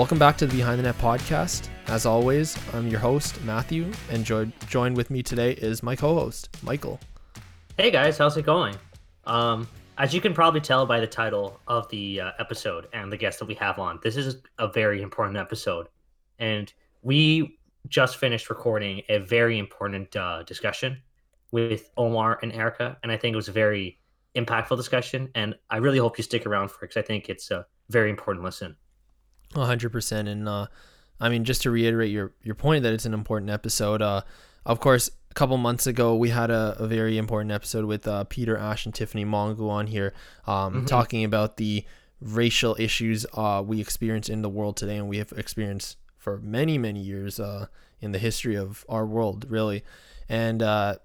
Welcome back to the Behind the Net podcast. As always, I'm your host, Matthew, and jo- joined with me today is my co host, Michael. Hey guys, how's it going? Um, as you can probably tell by the title of the uh, episode and the guest that we have on, this is a very important episode. And we just finished recording a very important uh, discussion with Omar and Erica. And I think it was a very impactful discussion. And I really hope you stick around for it because I think it's a very important listen. 100%. And uh, I mean, just to reiterate your, your point that it's an important episode, uh, of course, a couple months ago, we had a, a very important episode with uh, Peter Ash and Tiffany Mongu on here um, mm-hmm. talking about the racial issues uh, we experience in the world today and we have experienced for many, many years uh, in the history of our world, really. And uh,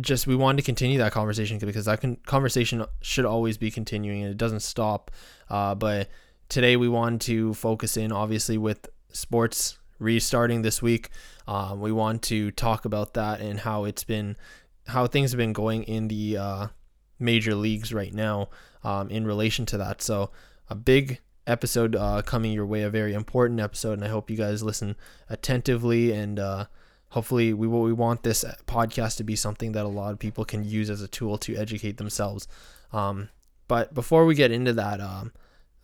just we wanted to continue that conversation because that con- conversation should always be continuing and it doesn't stop. Uh, but today we want to focus in, obviously, with sports restarting this week. Um, we want to talk about that and how it's been, how things have been going in the uh, major leagues right now um, in relation to that. So a big episode uh, coming your way, a very important episode, and I hope you guys listen attentively and. Uh, hopefully we we want this podcast to be something that a lot of people can use as a tool to educate themselves. Um, but before we get into that, um,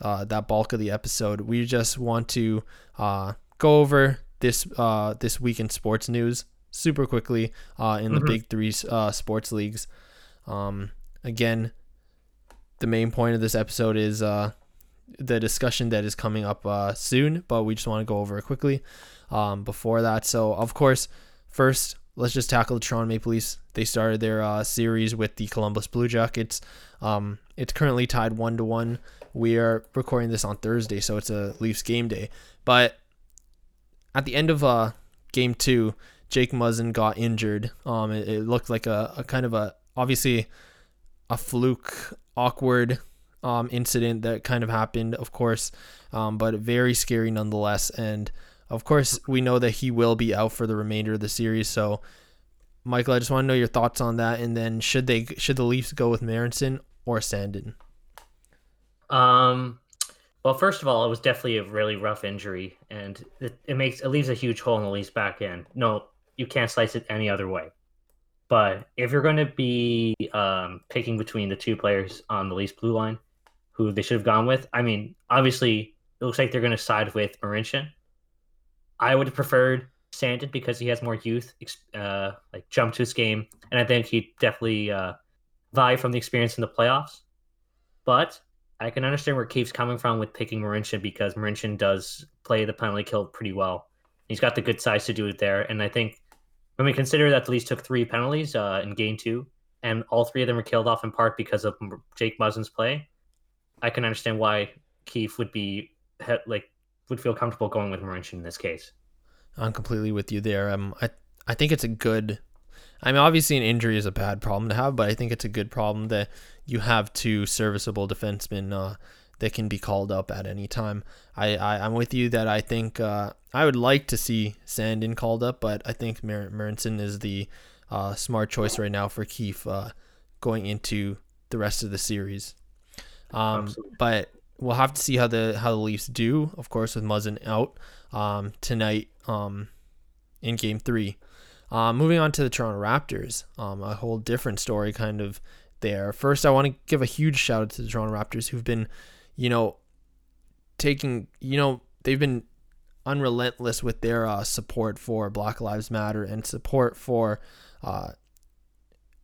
uh, that bulk of the episode, we just want to uh, go over this uh, this week in sports news super quickly uh, in the mm-hmm. big three uh, sports leagues. Um, again, the main point of this episode is uh, the discussion that is coming up uh, soon, but we just want to go over it quickly um, before that. So, of course, first, let's just tackle the Toronto Maple Leafs. They started their uh, series with the Columbus Blue Jackets. Um, it's currently tied one to one. We are recording this on Thursday, so it's a Leafs game day. But at the end of uh, game two, Jake Muzzin got injured. Um, it, it looked like a, a, kind of a obviously a fluke, awkward um, incident that kind of happened, of course, um, but very scary nonetheless. And of course, we know that he will be out for the remainder of the series. So, Michael, I just want to know your thoughts on that. And then should they should the Leafs go with Marincin or Sandin? Um. Well, first of all, it was definitely a really rough injury, and it, it makes it leaves a huge hole in the Leafs back end. No, you can't slice it any other way. But if you're going to be um, picking between the two players on the Leafs blue line, who they should have gone with, I mean, obviously it looks like they're going to side with Marincin. I would have preferred Sandin because he has more youth, uh, like jump to his game, and I think he definitely uh, vie from the experience in the playoffs. But I can understand where Keefe's coming from with picking Marincin because Marincin does play the penalty kill pretty well. He's got the good size to do it there, and I think when we consider that the Leafs took three penalties uh, in game two, and all three of them were killed off in part because of Jake Muzzin's play, I can understand why Keefe would be like would feel comfortable going with Marincin in this case. I'm completely with you there. Um, I I think it's a good. I mean, obviously, an injury is a bad problem to have, but I think it's a good problem that you have two serviceable defensemen uh, that can be called up at any time. I, I am with you that I think uh, I would like to see Sandin called up, but I think Mar- Marincin is the uh, smart choice right now for Keefe uh, going into the rest of the series. Um, but we'll have to see how the how the Leafs do, of course, with Muzzin out um, tonight um, in Game Three. Uh, moving on to the Toronto Raptors, um, a whole different story, kind of there. First, I want to give a huge shout out to the Toronto Raptors, who've been, you know, taking, you know, they've been unrelentless with their uh, support for Black Lives Matter and support for uh,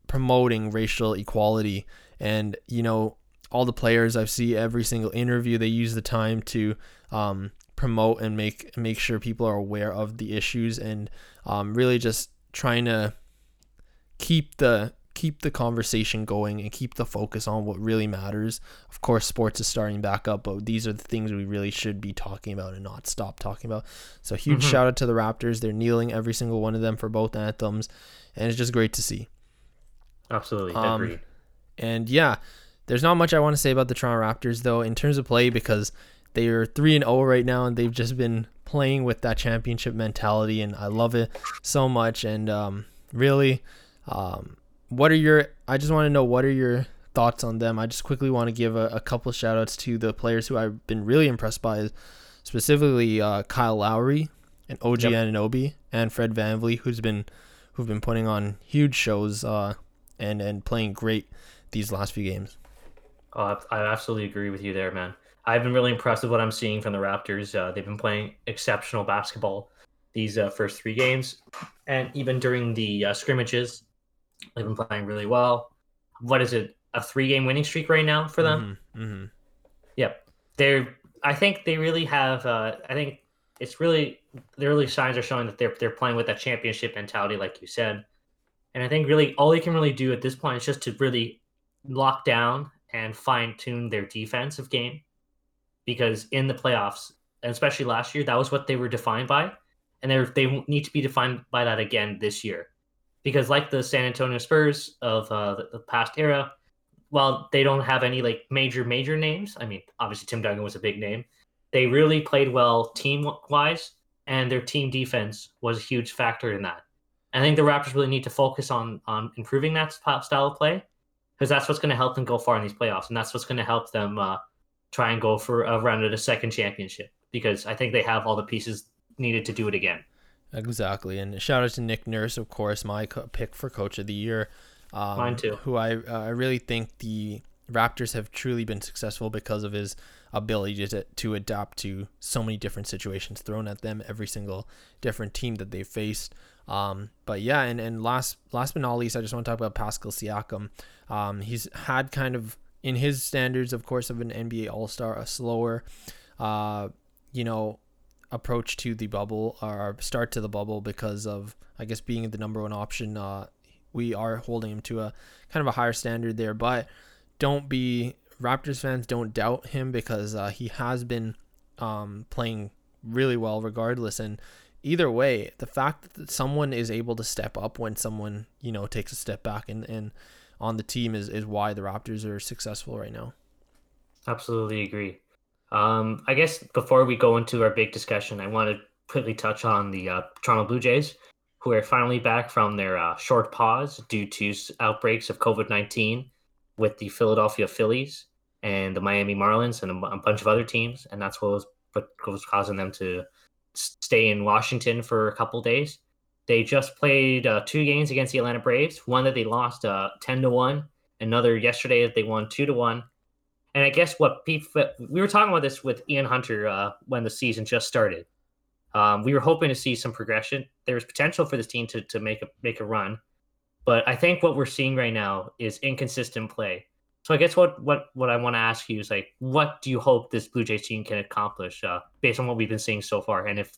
promoting racial equality. And you know, all the players I've see every single interview they use the time to um, promote and make make sure people are aware of the issues and um, really just trying to keep the keep the conversation going and keep the focus on what really matters. Of course, sports is starting back up, but these are the things we really should be talking about and not stop talking about. So huge mm-hmm. shout out to the Raptors. They're kneeling every single one of them for both anthems, and it's just great to see. Absolutely, um, agreed. And yeah, there's not much I want to say about the Toronto Raptors though in terms of play because they are 3 and 0 right now and they've just been playing with that championship mentality and I love it so much and um, really um, what are your I just want to know what are your thoughts on them. I just quickly want to give a, a couple shout outs to the players who I've been really impressed by specifically uh, Kyle Lowry and OG Yep. Anunoby and Fred VanVleet, who's been who've been putting on huge shows uh, and and playing great these last few games. Uh, I absolutely agree with you there, man. I've been really impressed with what I'm seeing from the Raptors. Uh, they've been playing exceptional basketball these uh, first three games, and even during the uh, scrimmages, they've been playing really well. What is it? A three-game winning streak right now for them. hmm Yep, they're. I think they really have. Uh, I think it's really the early signs are showing that they're they're playing with that championship mentality, like you said. And I think really all they can really do at this point is just to really lock down and fine tune their defensive game, because in the playoffs, and especially last year, that was what they were defined by, and they they need to be defined by that again this year, because like the San Antonio Spurs of uh, the, the past era, while they don't have any like major major names, I mean obviously Tim Duncan was a big name. They really played well team wise, and their team defense was a huge factor in that. I think the Raptors really need to focus on on improving that style of play because that's what's going to help them go far in these playoffs, and that's what's going to help them uh, try and go for a round at a second championship. Because I think they have all the pieces needed to do it again. Exactly, and shout out to Nick Nurse, of course, my co- pick for Coach of the Year. Um, Mine too. Who I uh, I really think the Raptors have truly been successful because of his ability to to adapt to so many different situations thrown at them, every single different team that they faced. Um, but yeah, and, and last last but not least, I just want to talk about Pascal Siakam. Um, he's had kind of in his standards, of course, of an NBA All Star, a slower, uh, you know, approach to the bubble or start to the bubble because of I guess being the number one option. Uh, we are holding him to a kind of a higher standard there, but don't be Raptors fans. Don't doubt him because uh, he has been um, playing really well regardless. And either way, the fact that someone is able to step up when someone you know takes a step back and, and on the team is, is why the Raptors are successful right now. Absolutely agree. Um, I guess before we go into our big discussion, I want to quickly touch on the uh, Toronto Blue Jays, who are finally back from their uh, short pause due to outbreaks of COVID 19 with the Philadelphia Phillies and the Miami Marlins and a, a bunch of other teams. And that's what was, what was causing them to stay in Washington for a couple days. They just played uh, two games against the Atlanta Braves, one that they lost uh, 10 to 1, another yesterday that they won 2 to 1. And I guess what we were talking about this with Ian Hunter uh, when the season just started. Um, we were hoping to see some progression. There was potential for this team to, to make a make a run, but I think what we're seeing right now is inconsistent play. So I guess what what what I want to ask you is like, what do you hope this Blue Jays team can accomplish uh, based on what we've been seeing so far, and if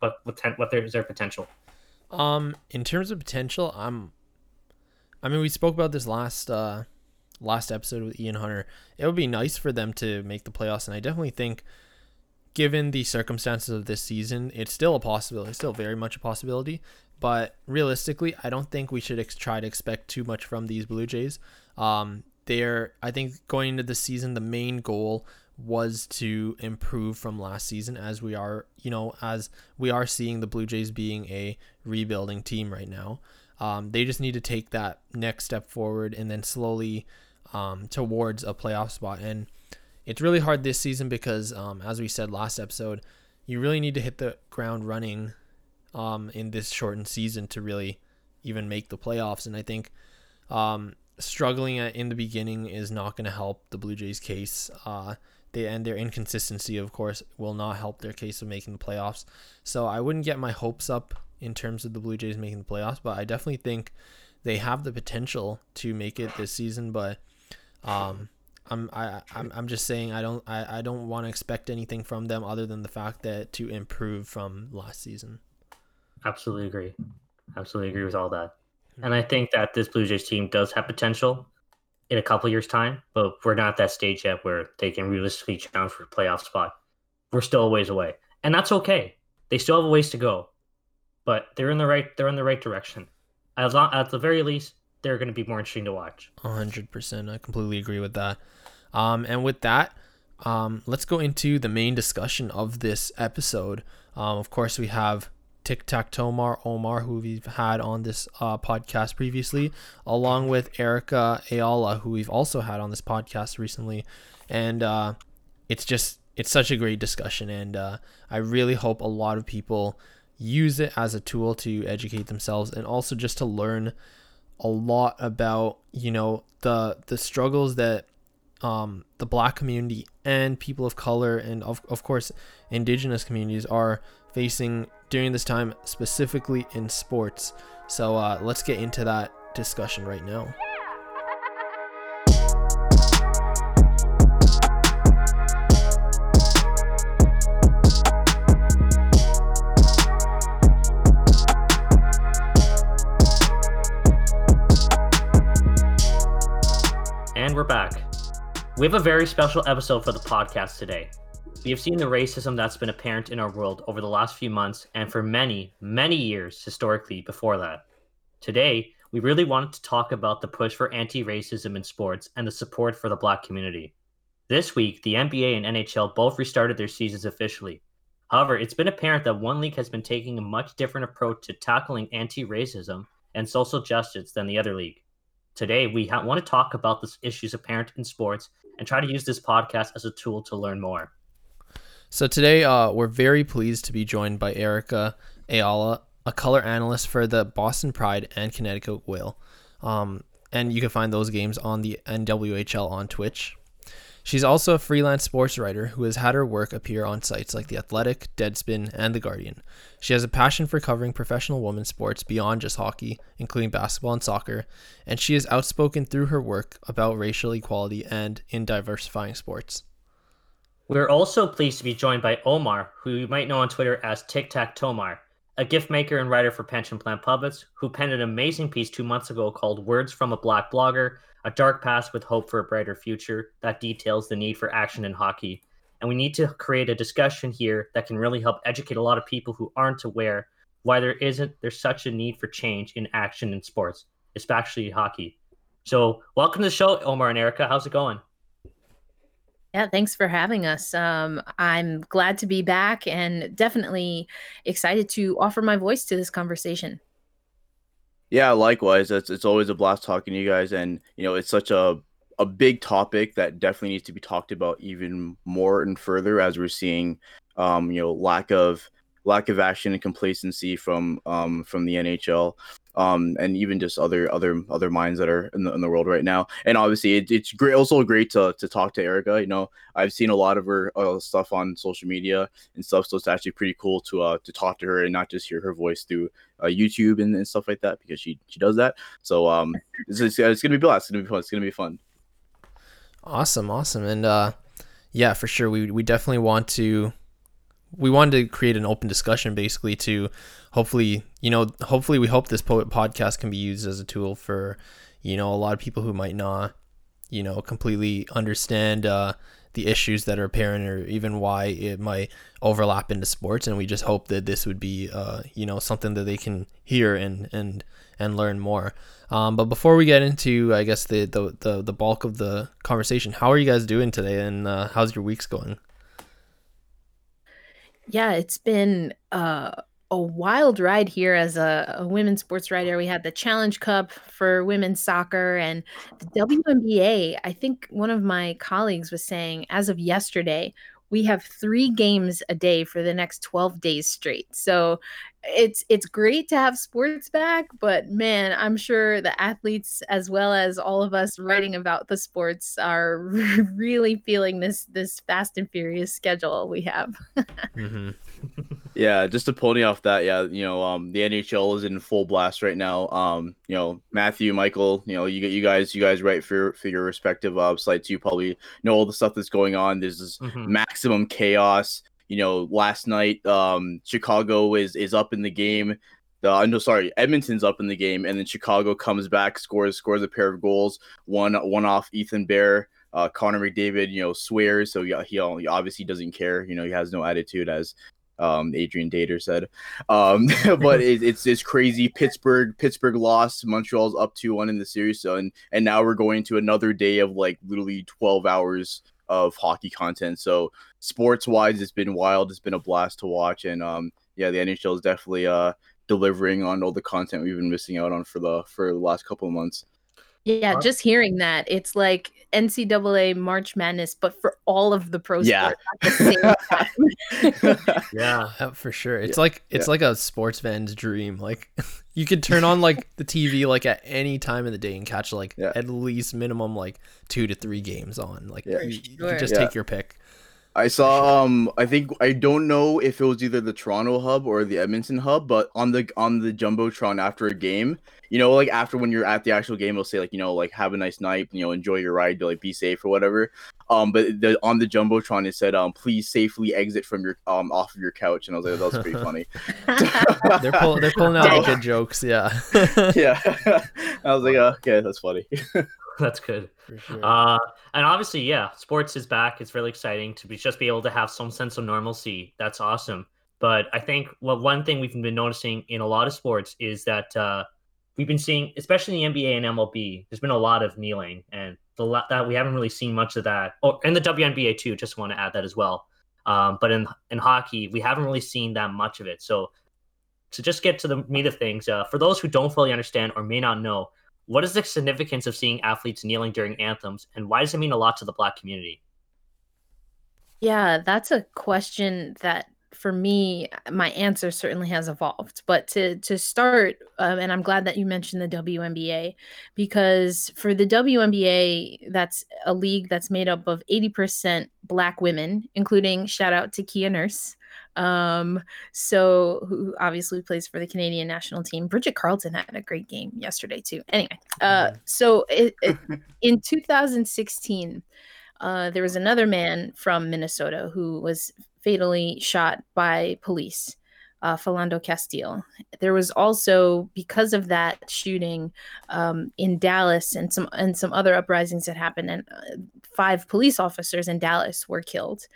what what ten, what their, is their potential? Um, in terms of potential, I'm. I mean, we spoke about this last uh, last episode with Ian Hunter. It would be nice for them to make the playoffs, and I definitely think, given the circumstances of this season, it's still a possibility. It's still very much a possibility. But realistically, I don't think we should ex- try to expect too much from these Blue Jays. Um, they're, I think, going into the season, the main goal was to improve from last season as we are, you know, as we are seeing the Blue Jays being a rebuilding team right now. Um, they just need to take that next step forward and then slowly um, towards a playoff spot. And it's really hard this season because, um, as we said last episode, you really need to hit the ground running um, in this shortened season to really even make the playoffs. And I think um, struggling at, in the beginning is not going to help the Blue Jays' case. Uh, they and their inconsistency, of course, will not help their case of making the playoffs. So I wouldn't get my hopes up in terms of the Blue Jays making the playoffs, but I definitely think they have the potential to make it this season. But um, I'm I I'm, I'm just saying I don't I, I don't want to expect anything from them other than the fact that to improve from last season. Absolutely agree. Absolutely agree with all that. And I think that this Blue Jays team does have potential in a couple years' time, but we're not at that stage yet where they can realistically challenge for a playoff spot. We're still a ways away, and that's okay. They still have a ways to go, but they're in the right they're in the right direction. As long, at the very least, they're going to be more interesting to watch. hundred percent. I completely agree with that. Um, and with that, um, let's go into the main discussion of this episode. Um, of course, we have Tic Tac Tomar Omar, who we've had on this uh, podcast previously, along with Erica Ayala, who we've also had on this podcast recently. And uh, it's just it's such a great discussion, and uh, I really hope a lot of people use it as a tool to educate themselves and also just to learn a lot about you know the the struggles that um, the black community and people of color and of, of course indigenous communities are facing during this time specifically in sports so uh, let's get into that discussion right now And we're back. We have a very special episode for the podcast today. We have seen the racism that's been apparent in our world over the last few months and for many, many years historically before that. Today, we really wanted to talk about the push for anti racism in sports and the support for the black community. This week, the NBA and NHL both restarted their seasons officially. However, it's been apparent that one league has been taking a much different approach to tackling anti racism and social justice than the other league. Today, we ha- want to talk about the issues apparent in sports and try to use this podcast as a tool to learn more. So today, uh, we're very pleased to be joined by Erica Ayala, a color analyst for the Boston Pride and Connecticut Whale. Um, and you can find those games on the NWHL on Twitch. She's also a freelance sports writer who has had her work appear on sites like The Athletic, Deadspin, and The Guardian. She has a passion for covering professional women's sports beyond just hockey, including basketball and soccer, and she is outspoken through her work about racial equality and in diversifying sports. We're also pleased to be joined by Omar, who you might know on Twitter as Tic Tac Tomar, a gift maker and writer for Pension Plan Puppets, who penned an amazing piece two months ago called Words from a Black Blogger a dark past with hope for a brighter future that details the need for action in hockey. And we need to create a discussion here that can really help educate a lot of people who aren't aware why there isn't there's such a need for change in action in sports, especially hockey. So welcome to the show, Omar and Erica. How's it going? Yeah, thanks for having us. Um, I'm glad to be back and definitely excited to offer my voice to this conversation. Yeah, likewise. It's it's always a blast talking to you guys, and you know it's such a a big topic that definitely needs to be talked about even more and further as we're seeing, um, you know, lack of lack of action and complacency from um from the NHL um, and even just other other other minds that are in the, in the world right now. And obviously, it, it's great. Also, great to, to talk to Erica. You know, I've seen a lot of her uh, stuff on social media and stuff, so it's actually pretty cool to uh, to talk to her and not just hear her voice through uh, YouTube and, and stuff like that because she she does that. So um, it's, it's, it's gonna be blessed. It's gonna be fun. It's gonna be fun. Awesome, awesome, and uh, yeah, for sure. We we definitely want to we wanted to create an open discussion basically to hopefully you know hopefully we hope this podcast can be used as a tool for you know a lot of people who might not you know completely understand uh, the issues that are apparent or even why it might overlap into sports. And we just hope that this would be uh, you know something that they can hear and and and learn more. Um, but before we get into i guess the, the the the bulk of the conversation how are you guys doing today? And uh, how's your weeks going yeah, it's been uh, a wild ride here as a, a women's sports writer. We had the Challenge Cup for women's soccer and the WNBA. I think one of my colleagues was saying, as of yesterday, we have three games a day for the next 12 days straight. So it's it's great to have sports back, but man, I'm sure the athletes as well as all of us writing about the sports are really feeling this this fast and furious schedule we have. mm-hmm. yeah, just to pony off that, yeah, you know, um, the NHL is in full blast right now. Um, you know, Matthew, Michael, you know, you you guys, you guys write for for your respective uh, sites. You probably know all the stuff that's going on. There's this mm-hmm. maximum chaos you know, last night, um, Chicago is is up in the game. The no, sorry, Edmonton's up in the game, and then Chicago comes back, scores scores a pair of goals, one one off Ethan Bear. Uh, Connor McDavid, you know, swears, so he, he obviously doesn't care. You know, he has no attitude, as um, Adrian Dater said. Um, but it, it's it's crazy. Pittsburgh Pittsburgh lost. Montreal's up two one in the series, so and and now we're going to another day of like literally twelve hours of hockey content. So sports wise, it's been wild. It's been a blast to watch, and um, yeah, the NHL is definitely uh delivering on all the content we've been missing out on for the for the last couple of months. Yeah, Huh? just hearing that, it's like NCAA March Madness, but for all of the pro Yeah. sports at the same time. Yeah. Yeah, for sure. It's like it's like a sports fan's dream. Like you could turn on like the TV like at any time of the day and catch like Yeah. at least minimum like two to three games on. Like Yeah. you, you sure. can just Yeah. take your pick. I saw um I think I don't know if it was either the Toronto hub or the Edmonton hub, but on the on the Jumbotron after a game, you know, like after when you're at the actual game, it'll say like, you know, like have a nice night, you know, enjoy your ride, like be safe or whatever. Um, but the on the Jumbotron it said um please safely exit from your um off of your couch. And I was like, that was pretty funny. They're pulling they're pulling out the good jokes, yeah. yeah. I was like, uh, okay, that's funny. That's good. sure. Uh, and obviously, yeah, sports is back. It's really exciting to be just be able to have some sense of normalcy. That's awesome. But I think what one thing we've been noticing in a lot of sports is that uh, we've been seeing, especially in the NBA and MLB, there's been a lot of kneeling, and the that we haven't really seen much of that. Oh, and the WNBA too. Just want to add that as well. Um, but in in hockey, we haven't really seen that much of it. So to just get to the meat of things, uh, for those who don't fully understand or may not know, what is the significance of seeing athletes kneeling during anthems, and why does it mean a lot to the Black community? Yeah, that's a question that for me, my answer certainly has evolved. But to to start, um, and I'm glad that you mentioned the WNBA because for the WNBA, that's a league that's made up of 80% Black women, including shout out to Kia Nurse. Um, so who obviously plays for the Canadian national team. Bridget Carleton had a great game yesterday too. Anyway, uh, so it, it, in 2016 uh, there was another man from Minnesota who was fatally shot by police, uh, Philando Castile. There was also, because of that shooting um, in Dallas and some and some other uprisings that happened, and uh, five police officers in Dallas were killed.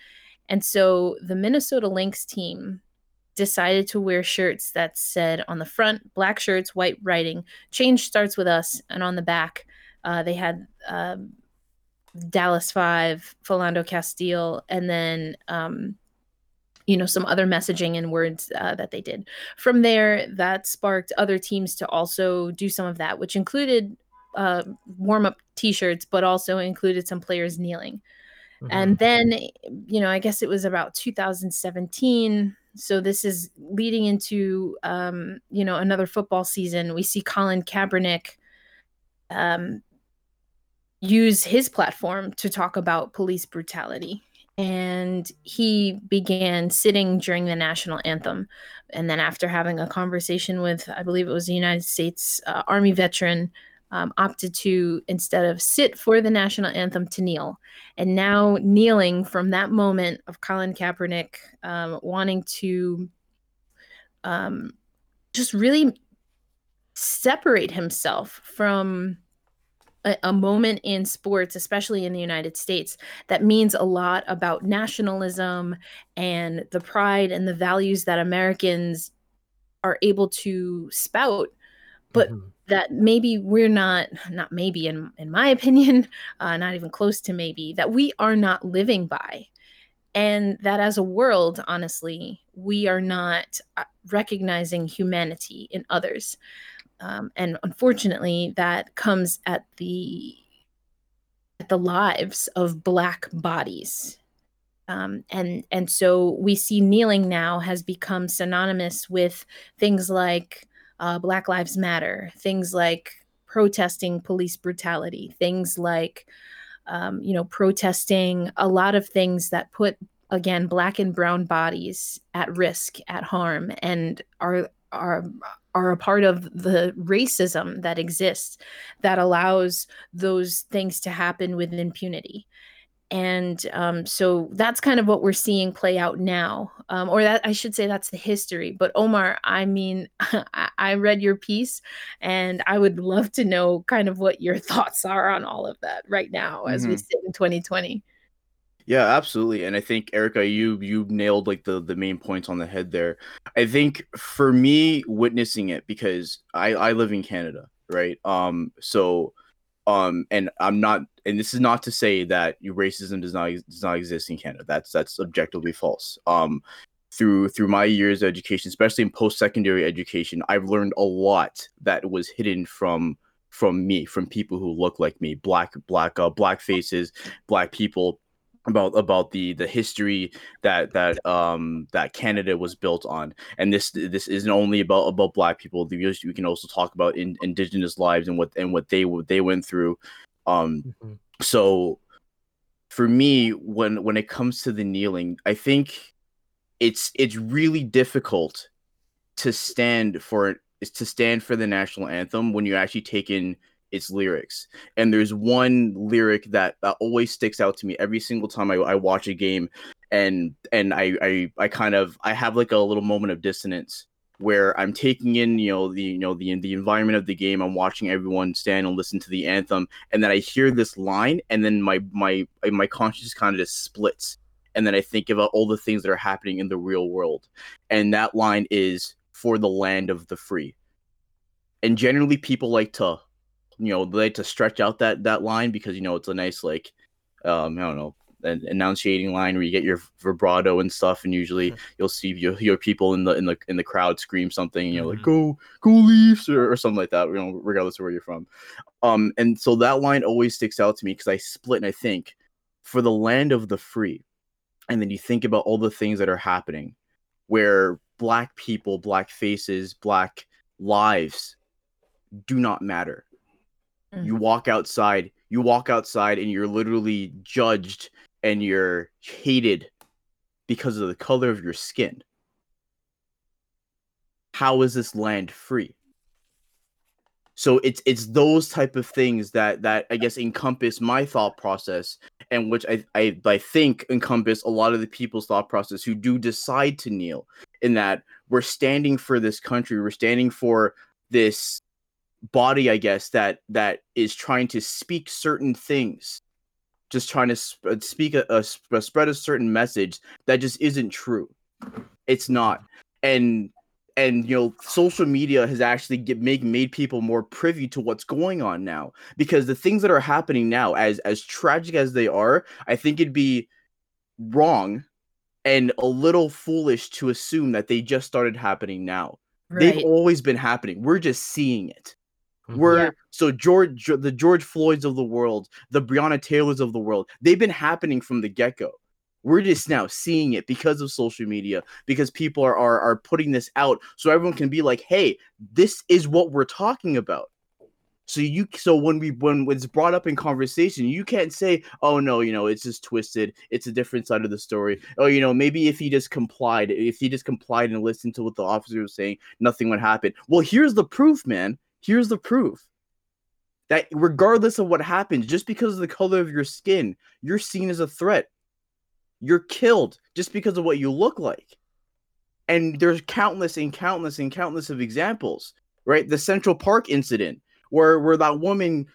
And so the Minnesota Lynx team decided to wear shirts that said on the front, black shirts, white writing, change starts with us, and on the back, uh, they had. Um, Dallas Five, Philando Castile, and then um, you know some other messaging and words uh, that they did. From there, that sparked other teams to also do some of that, which included uh, warm up T-shirts, but also included some players kneeling. And then, you know, I guess it was about 2017. So this is leading into, um, you know, another football season. We see Colin Kaepernick um, use his platform to talk about police brutality. And he began sitting during the national anthem. And then, after having a conversation with, I believe it was a United States uh, Army veteran, um, opted to, instead of sit for the national anthem, to kneel. And now, kneeling from that moment of Colin Kaepernick um, wanting to um, just really separate himself from a, a moment in sports, especially in the United States, that means a lot about nationalism and the pride and the values that Americans are able to spout, but Mhm. That maybe we're not, not maybe in, in my opinion, uh, not even close to maybe, that we are not living by. And that as a world, honestly, we are not uh, recognizing humanity in others um, and unfortunately that comes at the at the lives of black bodies um, and and so we see kneeling now has become synonymous with things like uh, black lives matter things like protesting police brutality things like um, you know protesting a lot of things that put again black and brown bodies at risk at harm and are are are a part of the racism that exists that allows those things to happen with impunity and um, so that's kind of what we're seeing play out now um, or that i should say that's the history but omar i mean I, I read your piece and i would love to know kind of what your thoughts are on all of that right now as we Mhm. sit in 2020 Yeah, absolutely. And I think Erica, you you nailed like the the main points on the head there. I think for me witnessing it because I I live in Canada, right? Um so um and I'm not and this is not to say that racism does not does not exist in Canada. That's that's objectively false. Um through through my years of education, especially in post-secondary education, I've learned a lot that was hidden from from me, from people who look like me, black, black, uh, black faces, black people, about about the the history that that um that Canada was built on, and this this isn't only about about black people. We can also talk about in, indigenous lives and what and what they what they went through. Um, mm-hmm. so for me, when when it comes to the kneeling, I think it's it's really difficult to stand for is to stand for the national anthem when you actually take in its lyrics. And there's one lyric that, that always sticks out to me every single time I, I watch a game, and and I, I I kind of I have like a little moment of dissonance where I'm taking in you know the you know the the environment of the game. I'm watching everyone stand and listen to the anthem, and then I hear this line, and then my my my conscience kind of just splits, and then I think about all the things that are happening in the real world, and that line is for the land of the free. And generally, people like to, you know, they like to stretch out that that line because you know it's a nice like, um, I don't know, an enunciating line where you get your vibrato and stuff, and usually mm-hmm. you'll see your, your people in the in the in the crowd scream something, you know, like mm-hmm. "Go, go Leafs" or, or something like that. You know, regardless of where you're from. Um, and so that line always sticks out to me because I split and I think, for the land of the free, and then you think about all the things that are happening, where black people, black faces, black lives do not matter. Mm. You walk outside, you walk outside and you're literally judged and you're hated because of the color of your skin. How is this land free? So it's it's those type of things that that I guess encompass my thought process and which I, I I think encompass a lot of the people's thought process who do decide to kneel in that we're standing for this country we're standing for this body i guess that that is trying to speak certain things just trying to sp- uh, speak a, a, a spread a certain message that just isn't true it's not and and you know social media has actually get, make made people more privy to what's going on now because the things that are happening now as as tragic as they are i think it'd be wrong and a little foolish to assume that they just started happening now. Right. They've always been happening. We're just seeing it. Mm-hmm. We're yeah. so George, the George Floyds of the world, the Breonna Taylors of the world. They've been happening from the get go. We're just now seeing it because of social media, because people are, are are putting this out, so everyone can be like, "Hey, this is what we're talking about." So you so when we when it's brought up in conversation, you can't say, "Oh no, you know, it's just twisted. It's a different side of the story." Oh, you know, maybe if he just complied, if he just complied and listened to what the officer was saying, nothing would happen. Well, here's the proof, man. Here's the proof. That regardless of what happens, just because of the color of your skin, you're seen as a threat. You're killed just because of what you look like. And there's countless and countless and countless of examples, right? The Central Park incident where where that woman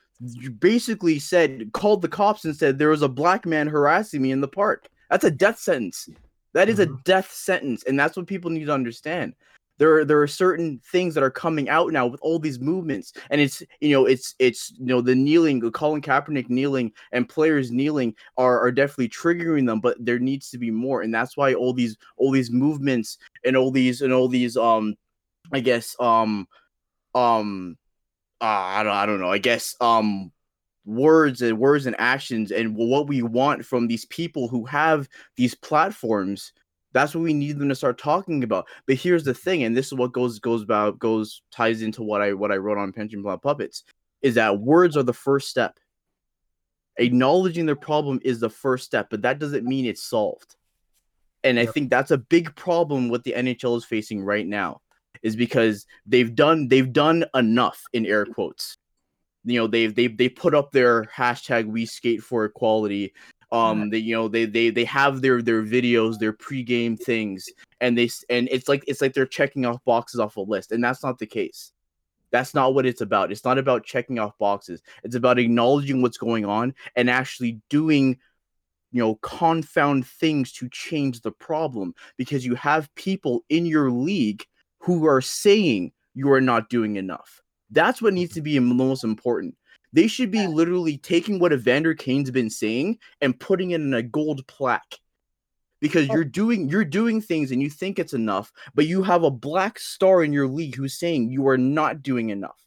basically said called the cops and said there was a black man harassing me in the park. That's a death sentence. That is mm-hmm. a death sentence, and that's what people need to understand. There are there are certain things that are coming out now with all these movements, and it's you know it's it's you know the kneeling, the Colin Kaepernick kneeling, and players kneeling are are definitely triggering them, but there needs to be more, and that's why all these all these movements and all these and all these um I guess um um uh, I don't I don't know. I guess um words and words and actions and what we want from these people who have these platforms that's what we need them to start talking about but here's the thing and this is what goes goes about goes ties into what i what i wrote on pension plan puppets is that words are the first step acknowledging the problem is the first step but that doesn't mean it's solved and i think that's a big problem what the nhl is facing right now is because they've done they've done enough in air quotes. You know, they've they they put up their hashtag we skate for equality. Um, they you know they they they have their their videos, their pregame things, and they and it's like it's like they're checking off boxes off a list, and that's not the case. That's not what it's about. It's not about checking off boxes. It's about acknowledging what's going on and actually doing you know confound things to change the problem because you have people in your league who are saying you are not doing enough. That's what needs to be the most important. They should be literally taking what Evander Kane's been saying and putting it in a gold plaque. Because oh. you're doing you're doing things and you think it's enough, but you have a black star in your league who's saying you are not doing enough.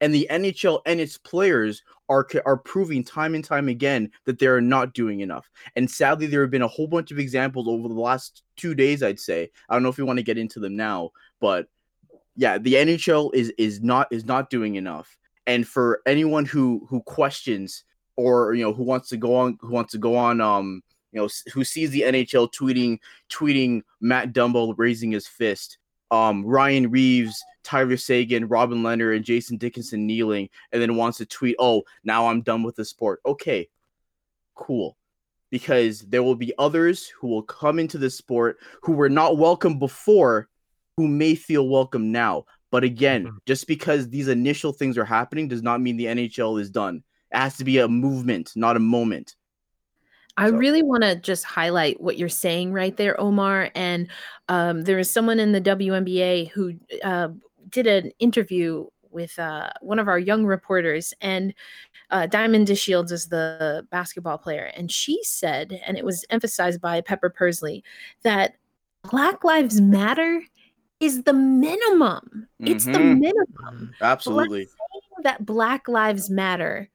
And the NHL and its players are are proving time and time again that they are not doing enough. And sadly, there have been a whole bunch of examples over the last two days. I'd say I don't know if you want to get into them now, but yeah, the NHL is is not is not doing enough. And for anyone who who questions or you know who wants to go on who wants to go on um you know who sees the NHL tweeting tweeting Matt Dumba raising his fist um, Ryan Reaves Tyler Seguin Robin Lehner and Jason Dickinson kneeling, and then wants to tweet, "Oh, now I'm done with the sport." Okay, cool, because there will be others who will come into the sport who were not welcome before, who may feel welcome now. But again, mm-hmm. just because these initial things are happening does not mean the NHL is done. It has to be a movement, not a moment. I so. really want to just highlight what you're saying right there, Omar. And um, there is someone in the WNBA who uh, did an interview with uh, one of our young reporters, and uh, Diamond DeShields is the basketball player. And she said, and it was emphasized by Pepper Persley, that Black Lives Matter is the minimum. Mm-hmm. It's the mm-hmm. minimum. Absolutely. that Black Lives Matter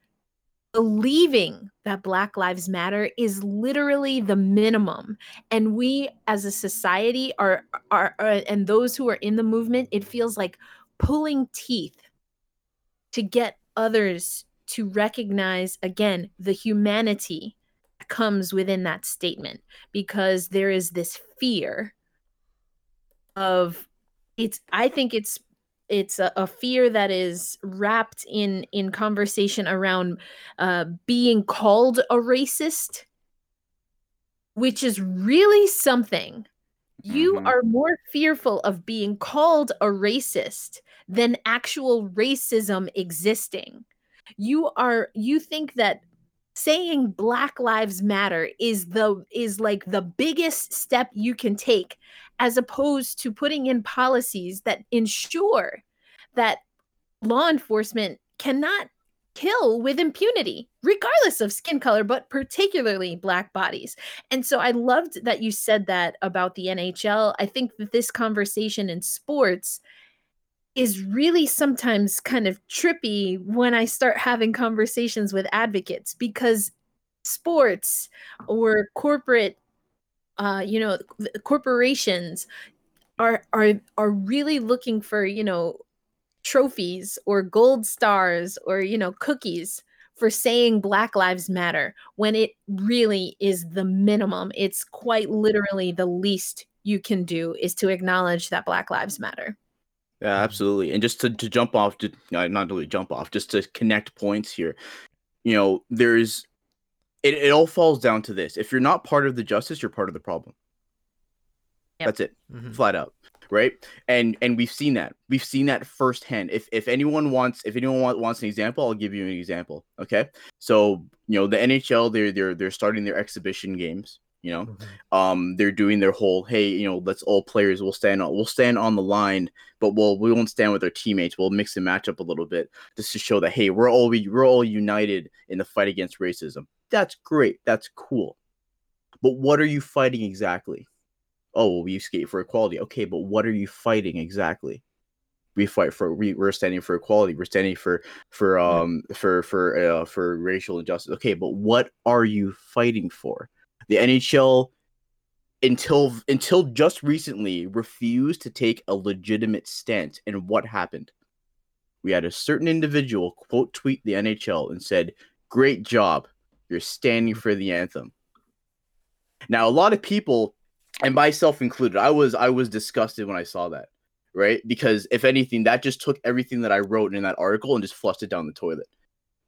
believing that black lives matter is literally the minimum and we as a society are, are are, and those who are in the movement it feels like pulling teeth to get others to recognize again the humanity that comes within that statement because there is this fear of it's i think it's it's a, a, fear that is wrapped in in conversation around uh, being called a racist which is really something you mm-hmm. are more fearful of being called a racist than actual racism existing you are you think that saying black lives matter is the is like the biggest step you can take as opposed to putting in policies that ensure that law enforcement cannot kill with impunity, regardless of skin color, but particularly black bodies. And so I loved that you said that about the NHL. I think that this conversation in sports is really sometimes kind of trippy when I start having conversations with advocates because sports or corporate uh, you know, corporations are are are really looking for you know trophies or gold stars or you know cookies for saying black lives matter when it really is the minimum. It's quite literally the least you can do is to acknowledge that black lives matter yeah absolutely. And just to, to jump off to uh, not really jump off just to connect points here. You know there's it, it all falls down to this. If you're not part of the justice you're part of the problem. Yep. that's it. Mm-hmm. flat out right? And and we've seen that. We've seen that firsthand. If if anyone wants if anyone want, wants an example i'll give you an example okay? So you know the nhl they're they're they're starting their exhibition games you know mm-hmm. um they're doing their whole hey you know let's all players will stand on we'll stand on the line but we'll we won't stand with our teammates we'll mix and match up a little bit just to show that hey we're all we, we're all united in the fight against racism that's great. That's cool. But what are you fighting exactly? Oh, well, we skate for equality. Okay, but what are you fighting exactly? We fight for we, we're standing for equality. We're standing for for um for for uh, for racial injustice. Okay, but what are you fighting for? The NHL until until just recently refused to take a legitimate stance. And what happened? We had a certain individual quote tweet the NHL and said, "Great job. You're standing for the anthem. Now, a lot of people, and myself included, I was I was disgusted when I saw that, right? Because if anything, that just took everything that I wrote in that article and just flushed it down the toilet.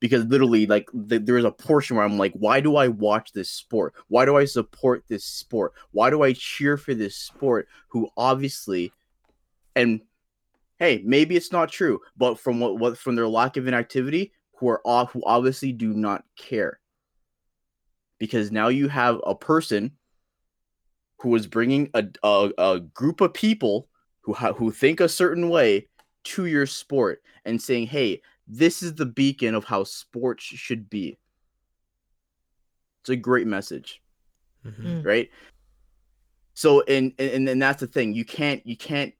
Because literally, like the, there is a portion where I'm like, why do I watch this sport? Why do I support this sport? Why do I cheer for this sport? Who obviously, and hey, maybe it's not true, but from what, what from their lack of inactivity, who are off who obviously do not care because now you have a person who is bringing a, a, a group of people who ha- who think a certain way to your sport and saying, "Hey, this is the beacon of how sports should be." It's a great message, mm-hmm. Mm. right? So, and, and and that's the thing. You can't you can't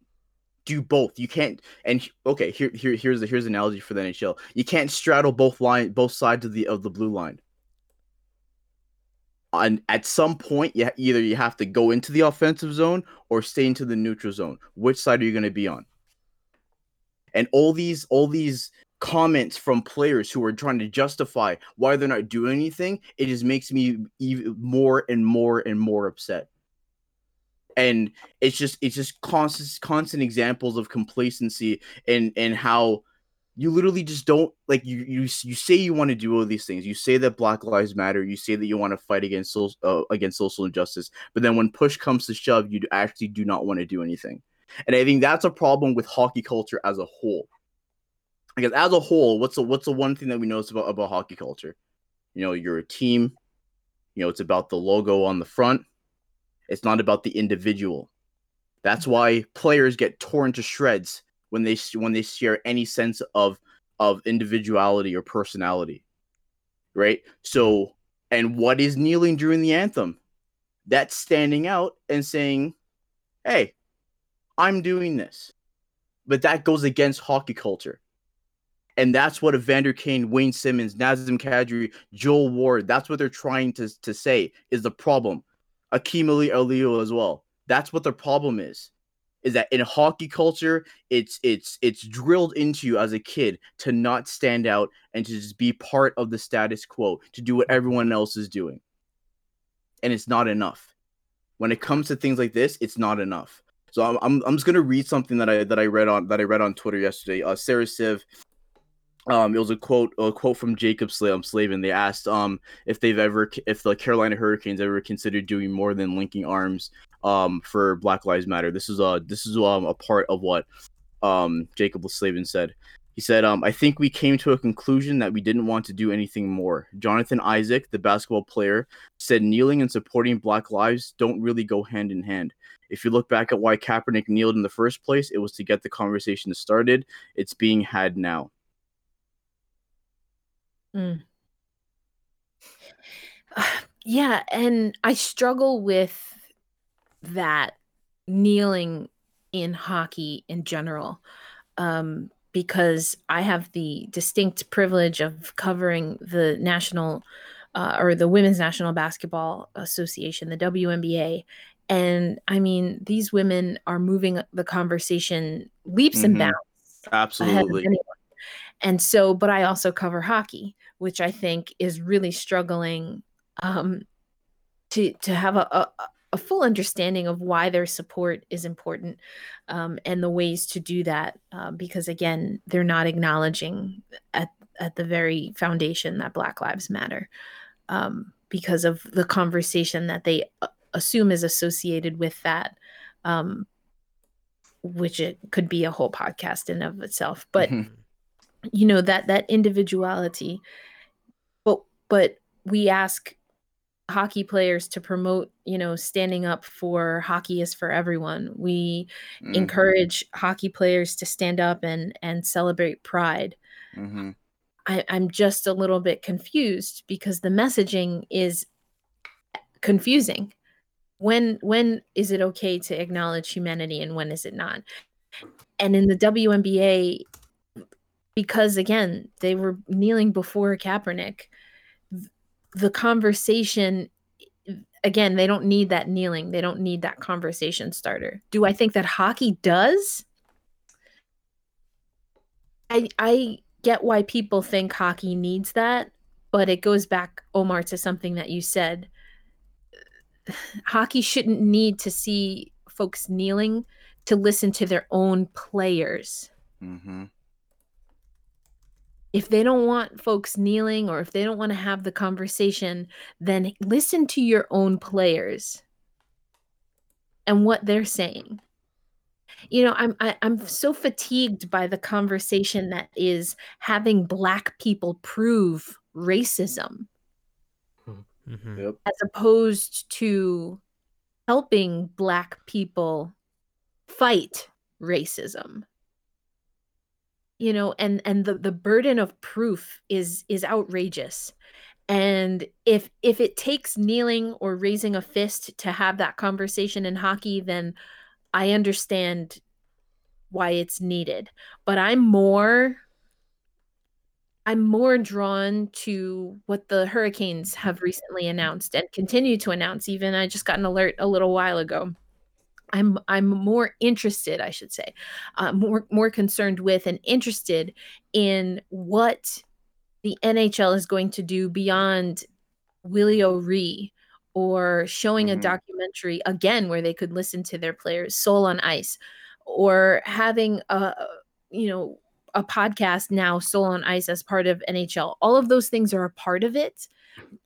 do both. You can't. And okay, here, here, here's the here's the analogy for the NHL. You can't straddle both line, both sides of the of the blue line. And at some point, you either you have to go into the offensive zone or stay into the neutral zone. Which side are you going to be on? And all these all these comments from players who are trying to justify why they're not doing anything, it just makes me even more and more and more upset. And it's just it's just constant constant examples of complacency and and how you literally just don't like you you you say you want to do all these things. You say that black lives matter you say that you want to fight against social uh, against social injustice but then when push comes to shove you actually do not want to do anything. And i think that's a problem with hockey culture as a whole because as a whole what's the what's the one thing that we notice about about hockey culture you know you're a team you know it's about the logo on the front it's not about the individual. That's mm-hmm. why players get torn to shreds when they when they share any sense of of individuality or personality. Right? So, mm-hmm. and what is kneeling during the anthem? That's standing out and saying, "Hey, I'm doing this." But that goes against hockey culture. And that's what Evander Kane, Wayne Simmonds, Nazem Kadri, Joel Ward, that's what they're trying to, to say is the problem. Akim Aliu as well. That's what the problem is. Is that in hockey culture, it's it's it's drilled into you as a kid to not stand out and to just be part of the status quo, to do what everyone else is doing. And it's not enough. When it comes to things like this, it's not enough. So I'm, I'm, I'm just gonna read something that I that I read on that I read on Twitter yesterday. Uh, Sarah Civ um, it was a quote, a quote from Jaccob um, Slavin. They asked um if they've ever, if the Carolina Hurricanes ever considered doing more than linking arms um for Black Lives Matter. This is a this is um a part of what um Jaccob Slavin said. He said, um, I think we came to a conclusion that we didn't want to do anything more. Jonathan Isaac, the basketball player, said kneeling and supporting Black lives don't really go hand in hand. If you look back at why Kaepernick kneeled in the first place, it was to get the conversation started. It's being had now. Mm. Yeah, and I struggle with that kneeling in hockey in general um, because I have the distinct privilege of covering the national uh, or the Women's National Basketball Association, the WNBA. And I mean, these women are moving the conversation leaps mm-hmm. and bounds. Absolutely. And so, but I also cover hockey which I think is really struggling um, to to have a, a, a, full understanding of why their support is important um, and the ways to do that. Uh, because again, they're not acknowledging at at the very foundation that Black Lives Matter um, because of the conversation that they uh, assume is associated with that. Um, which it could be a whole podcast in of itself, but mm-hmm you know that that individuality. But but we ask hockey players to promote you know standing up for hockey is for everyone. We mm-hmm. encourage hockey players to stand up and and celebrate pride. Mm-hmm. I, i'm just a little bit confused because the messaging is confusing. When when is it okay to acknowledge humanity and when is it not? And in the WNBA because again, they were kneeling before Kaepernick. The conversation again, they don't need that kneeling. They don't need that conversation starter. Do I think that hockey does? I I get why people think hockey needs that, but it goes back Omar to something that you said. Hockey shouldn't need to see folks kneeling to listen to their own players. Mm-hmm if they don't want folks kneeling or if they don't want to have the conversation, then listen to your own players and what they're saying. You know, I'm I, am i am so fatigued by the conversation that is having black people prove racism, mm-hmm. yep. as opposed to helping black people fight racism you know and and the the burden of proof is is outrageous and if if it takes kneeling or raising a fist to have that conversation in hockey then i understand why it's needed. But I'm more I'm more drawn to what the Hurricanes have recently announced and continue to announce. Even I just got an alert a little while ago. I'm I'm more interested, I should say, uh, more more concerned with and interested in what the NHL is going to do beyond Willie O'Ree or showing mm-hmm. a documentary again where they could listen to their players, Soul on Ice, or having a you know a podcast now, Soul on Ice, as part of NHL. All of those things are a part of it,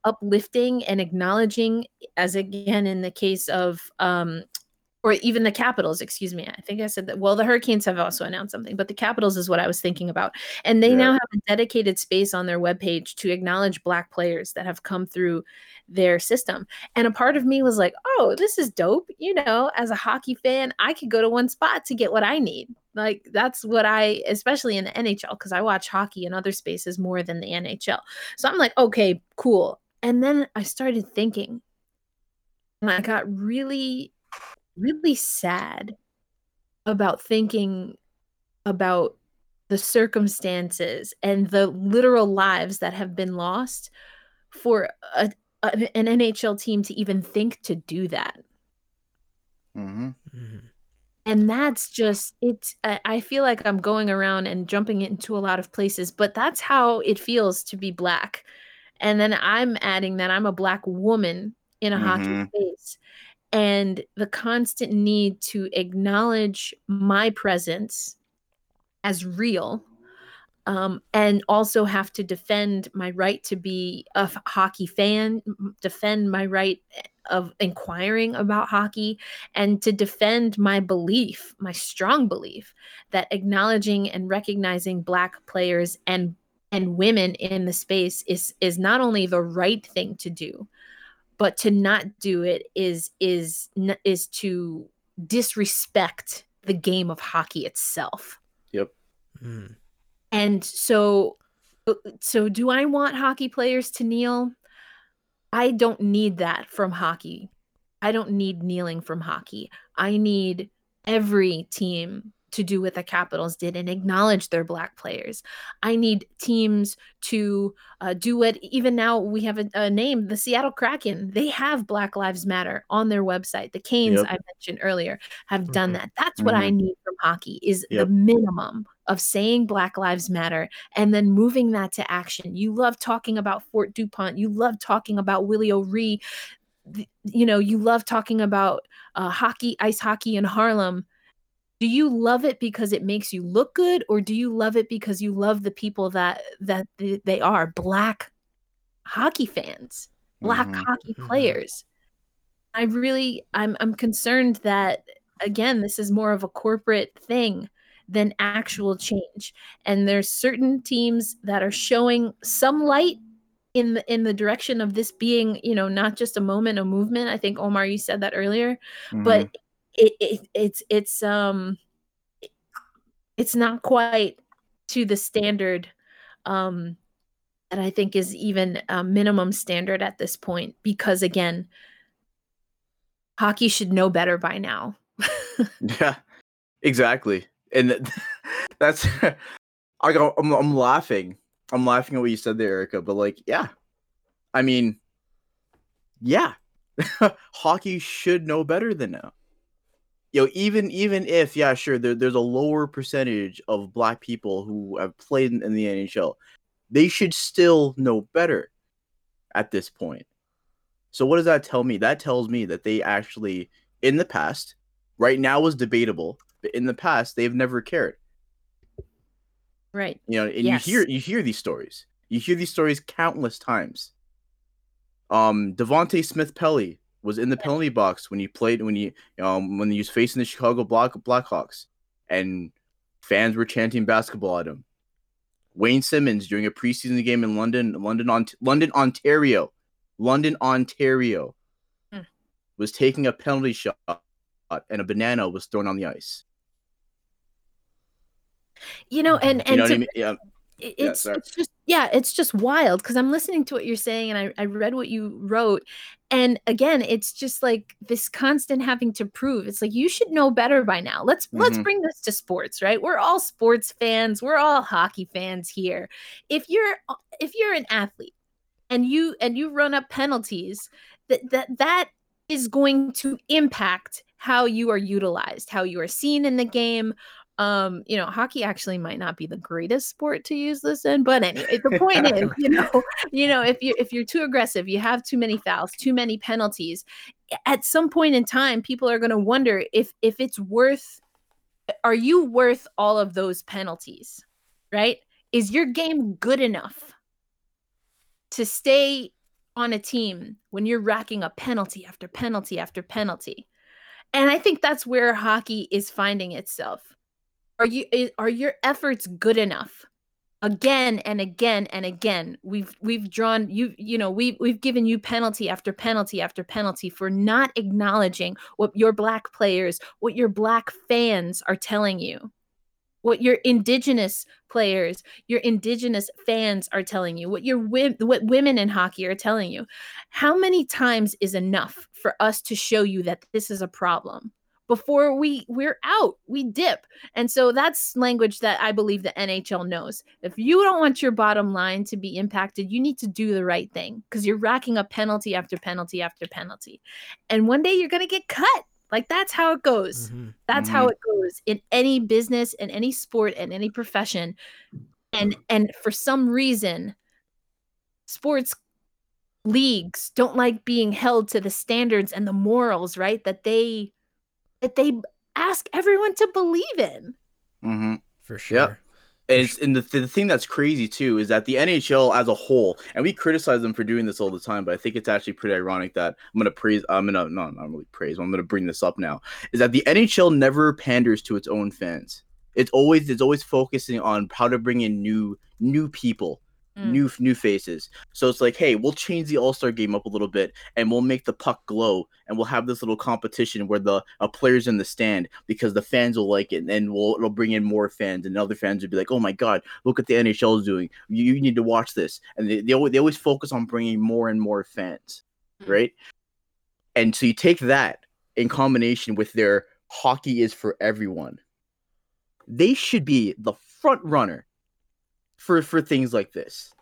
uplifting and acknowledging, as again in the case of um, or even the Capitals, excuse me. I think I said that. Well, the Hurricanes have also announced something, but the Capitals is what I was thinking about. And they yeah. now have a dedicated space on their webpage to acknowledge Black players that have come through their system. And a part of me was like, oh, this is dope. You know, as a hockey fan, I could go to one spot to get what I need. Like, that's what I, especially in the NHL, because I watch hockey in other spaces more than the NHL. So I'm like, okay, cool. And then I started thinking, and I got really really sad about thinking about the circumstances and the literal lives that have been lost for a, a, an NHL team to even think to do that. Mm-hmm. Mm-hmm. And that's just it's. I feel like I'm going around and jumping into a lot of places, but that's how it feels to be black. And then I'm adding that I'm a black woman in a mm-hmm. hockey space and the constant need to acknowledge my presence as real um, and also have to defend my right to be a hockey fan, defend my right eh, of inquiring about hockey, and to defend my belief, my strong belief that acknowledging and recognizing Black players and and women in the space is is not only the right thing to do, but to not do it is is is to disrespect the game of hockey itself. Yep. Mm. and so uh, so do i want hockey players to kneel? I don't need that from hockey. I don't need kneeling from hockey. I need every team to do what the Capitals did and acknowledge their black players. I need teams to uh, do what even now we have a, a, name, the Seattle Kraken. They have Black Lives Matter on their website. The Canes yep. I mentioned earlier have mm-hmm. done that. That's what mm-hmm. I need from hockey is yep. the minimum of saying Black Lives Matter and then moving that to action. You love talking about Fort DuPont. You love talking about Willie O'Ree. You know, you love talking about uh, hockey, ice hockey in Harlem do you love it because it makes you look good or do you love it because you love the people that that they are black hockey fans black mm-hmm. hockey mm-hmm. players i really i'm i'm concerned that again this is more of a corporate thing than actual change and there's certain teams that are showing some light in the in the direction of this being you know not just a moment a movement i think omar you said that earlier mm-hmm. but it, it it's it's um it's not quite to the standard um that I think is even a minimum standard at this point because again hockey should know better by now. yeah. Exactly. And that's I go I'm, I'm laughing. I'm laughing at what you said there Erica, but like yeah. I mean yeah. hockey should know better than now you know, even even if yeah, sure, there, there's a lower percentage of black people who have played in, in the NHL, they should still know better at this point. So what does that tell me? That tells me that they actually, in the past, right now is debatable, but in the past they've never cared. Right. You know, and yes. you hear you hear these stories. You hear these stories countless times. Um, Devante Smith Pelly was in the penalty box when he played when he um when he was facing the Chicago Black Blackhawks, and fans were chanting basketball at him. Wayne Simmonds during a preseason game in London, London, on London, Ontario, London, Ontario, hmm. was taking a penalty shot, and a banana was thrown on the ice. You know, and and you know to, I mean? yeah. It- Yeah, it's just yeah, it's just wild because I'm listening to what you're saying and I, I read what you wrote. And again, it's just like this constant having to prove. It's like you should know better by now. Let's let's Mhm. bring this to sports, right? We're all sports fans. We're all hockey fans here. If you're if you're an athlete and you and you run up penalties, that that that is going to impact how you are utilized, how you are seen in the game, um you know hockey actually might not be the greatest sport to use this in but anyway the point is you know you know if you if you're too aggressive you have too many fouls too many penalties at some point in time people are going to wonder if if it's worth are you worth all of those penalties right? Is your game good enough to stay on a team when you're racking a penalty after penalty after penalty? And i think that's where hockey is finding itself are you are your efforts good enough? Again and again and again we've we've drawn you you know we we've given you penalty after penalty after penalty for not acknowledging what your black players what your black fans are telling you. What your indigenous players your indigenous fans are telling you what your what women in hockey are telling you. How many times is enough for us to show you that this is a problem before we we're out we dip. And so that's language that i believe the nhl knows. If you don't want your bottom line to be impacted you need to do the right thing because you're racking up penalty after penalty after penalty. And one day you're going to get cut. Like that's how it goes. Mhm. that's how it goes in any business in any sport in any profession. And and for some reason sports leagues don't like being held to the standards and the morals right that they that they ask everyone to believe in Mm-hmm. For sure. And, it's, and the, the thing that's crazy too is that the NHL as a whole, and we criticize them for doing this all the time, but I think it's actually pretty ironic that I'm gonna praise. I'm gonna no, I'm not really praise. but I'm gonna bring this up now. Is that the NHL never panders to its own fans. It's always it's always focusing on how to bring in new new people, Mm. new new faces. So it's like, hey, we'll change the All Star game up a little bit, and we'll make the puck glow, and we'll have this little competition where the a players in the stand because the fans will like it, and then we'll it'll bring in more fans, and other fans will be like, oh my god, look what the NHL is doing. You, you need to watch this, and they they always, they always focus on bringing more and more fans, Mhm. right? And so you take that in combination with their hockey is for everyone. They should be the front runner for for things like this.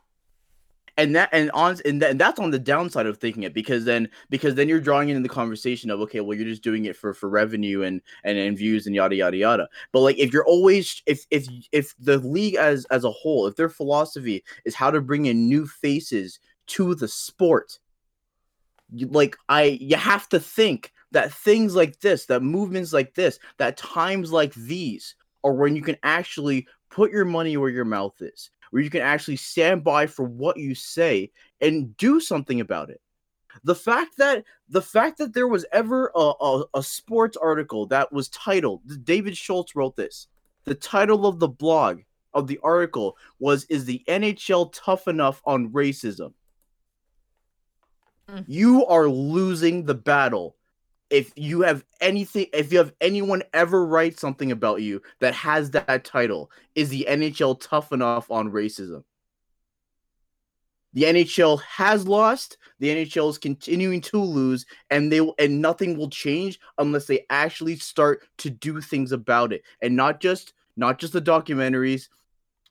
And that and on and, that, and that's on the downside of thinking it because then because then you're drawing into the conversation of okay well you're just doing it for for revenue and and, and views and yada yada yada. But like if you're always if if if the league as as a whole if their philosophy is how to bring in new faces to the sport like i you have to think that things like this that movements like this that times like these are when you can actually put your money where your mouth is where you can actually stand by for what you say and do something about it the fact that the fact that there was ever a, a, a sports article that was titled david schultz wrote this the title of the blog of the article was is the nhl tough enough on racism Mm. you are losing the battle if you have anything if you have anyone ever write something about you that has that title is the nhl tough enough on racism? The nhl has lost the nhl is continuing to lose and they and nothing will change unless they actually start to do things about it. And not just not just the documentaries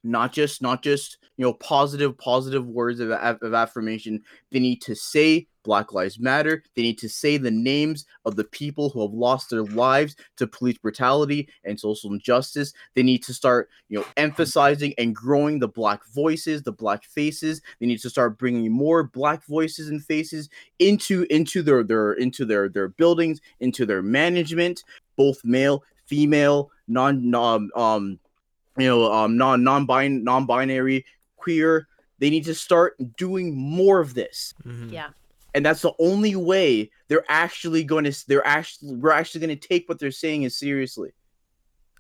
not just not just you know positive positive words of, of affirmation. They need to say black lives matter. They need to say the names of the people who have lost their lives to police brutality and social injustice. They need to start you know emphasizing and growing the black voices the black faces. They need to start bringing more black voices and faces into into their their into their their buildings into their management both male female non um um you know um non non-bin non-binary queer. They need to start doing more of this. Mm-hmm. Yeah. And that's the only way they're actually going to they're actually we're actually going to take what they're saying as seriously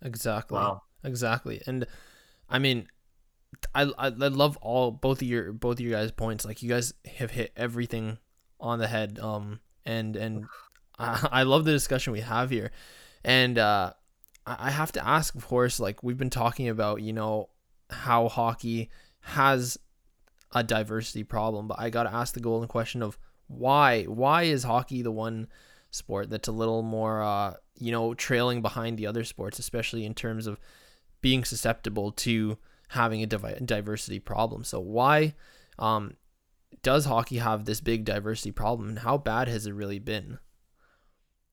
Exactly. Wow. Exactly. And I mean, I, I I love all both of your both of you guys' points. Like you guys have hit everything on the head. Um, and and I, I love the discussion we have here. And uh, I I have to ask, of course, like we've been talking about, you know, how hockey has a diversity problem, but I got to ask the golden question of why why is hockey the one sport that's a little more uh, you know trailing behind the other sports especially in terms of being susceptible to having a diversity problem? So why um, does hockey have this big diversity problem and how bad has it really been?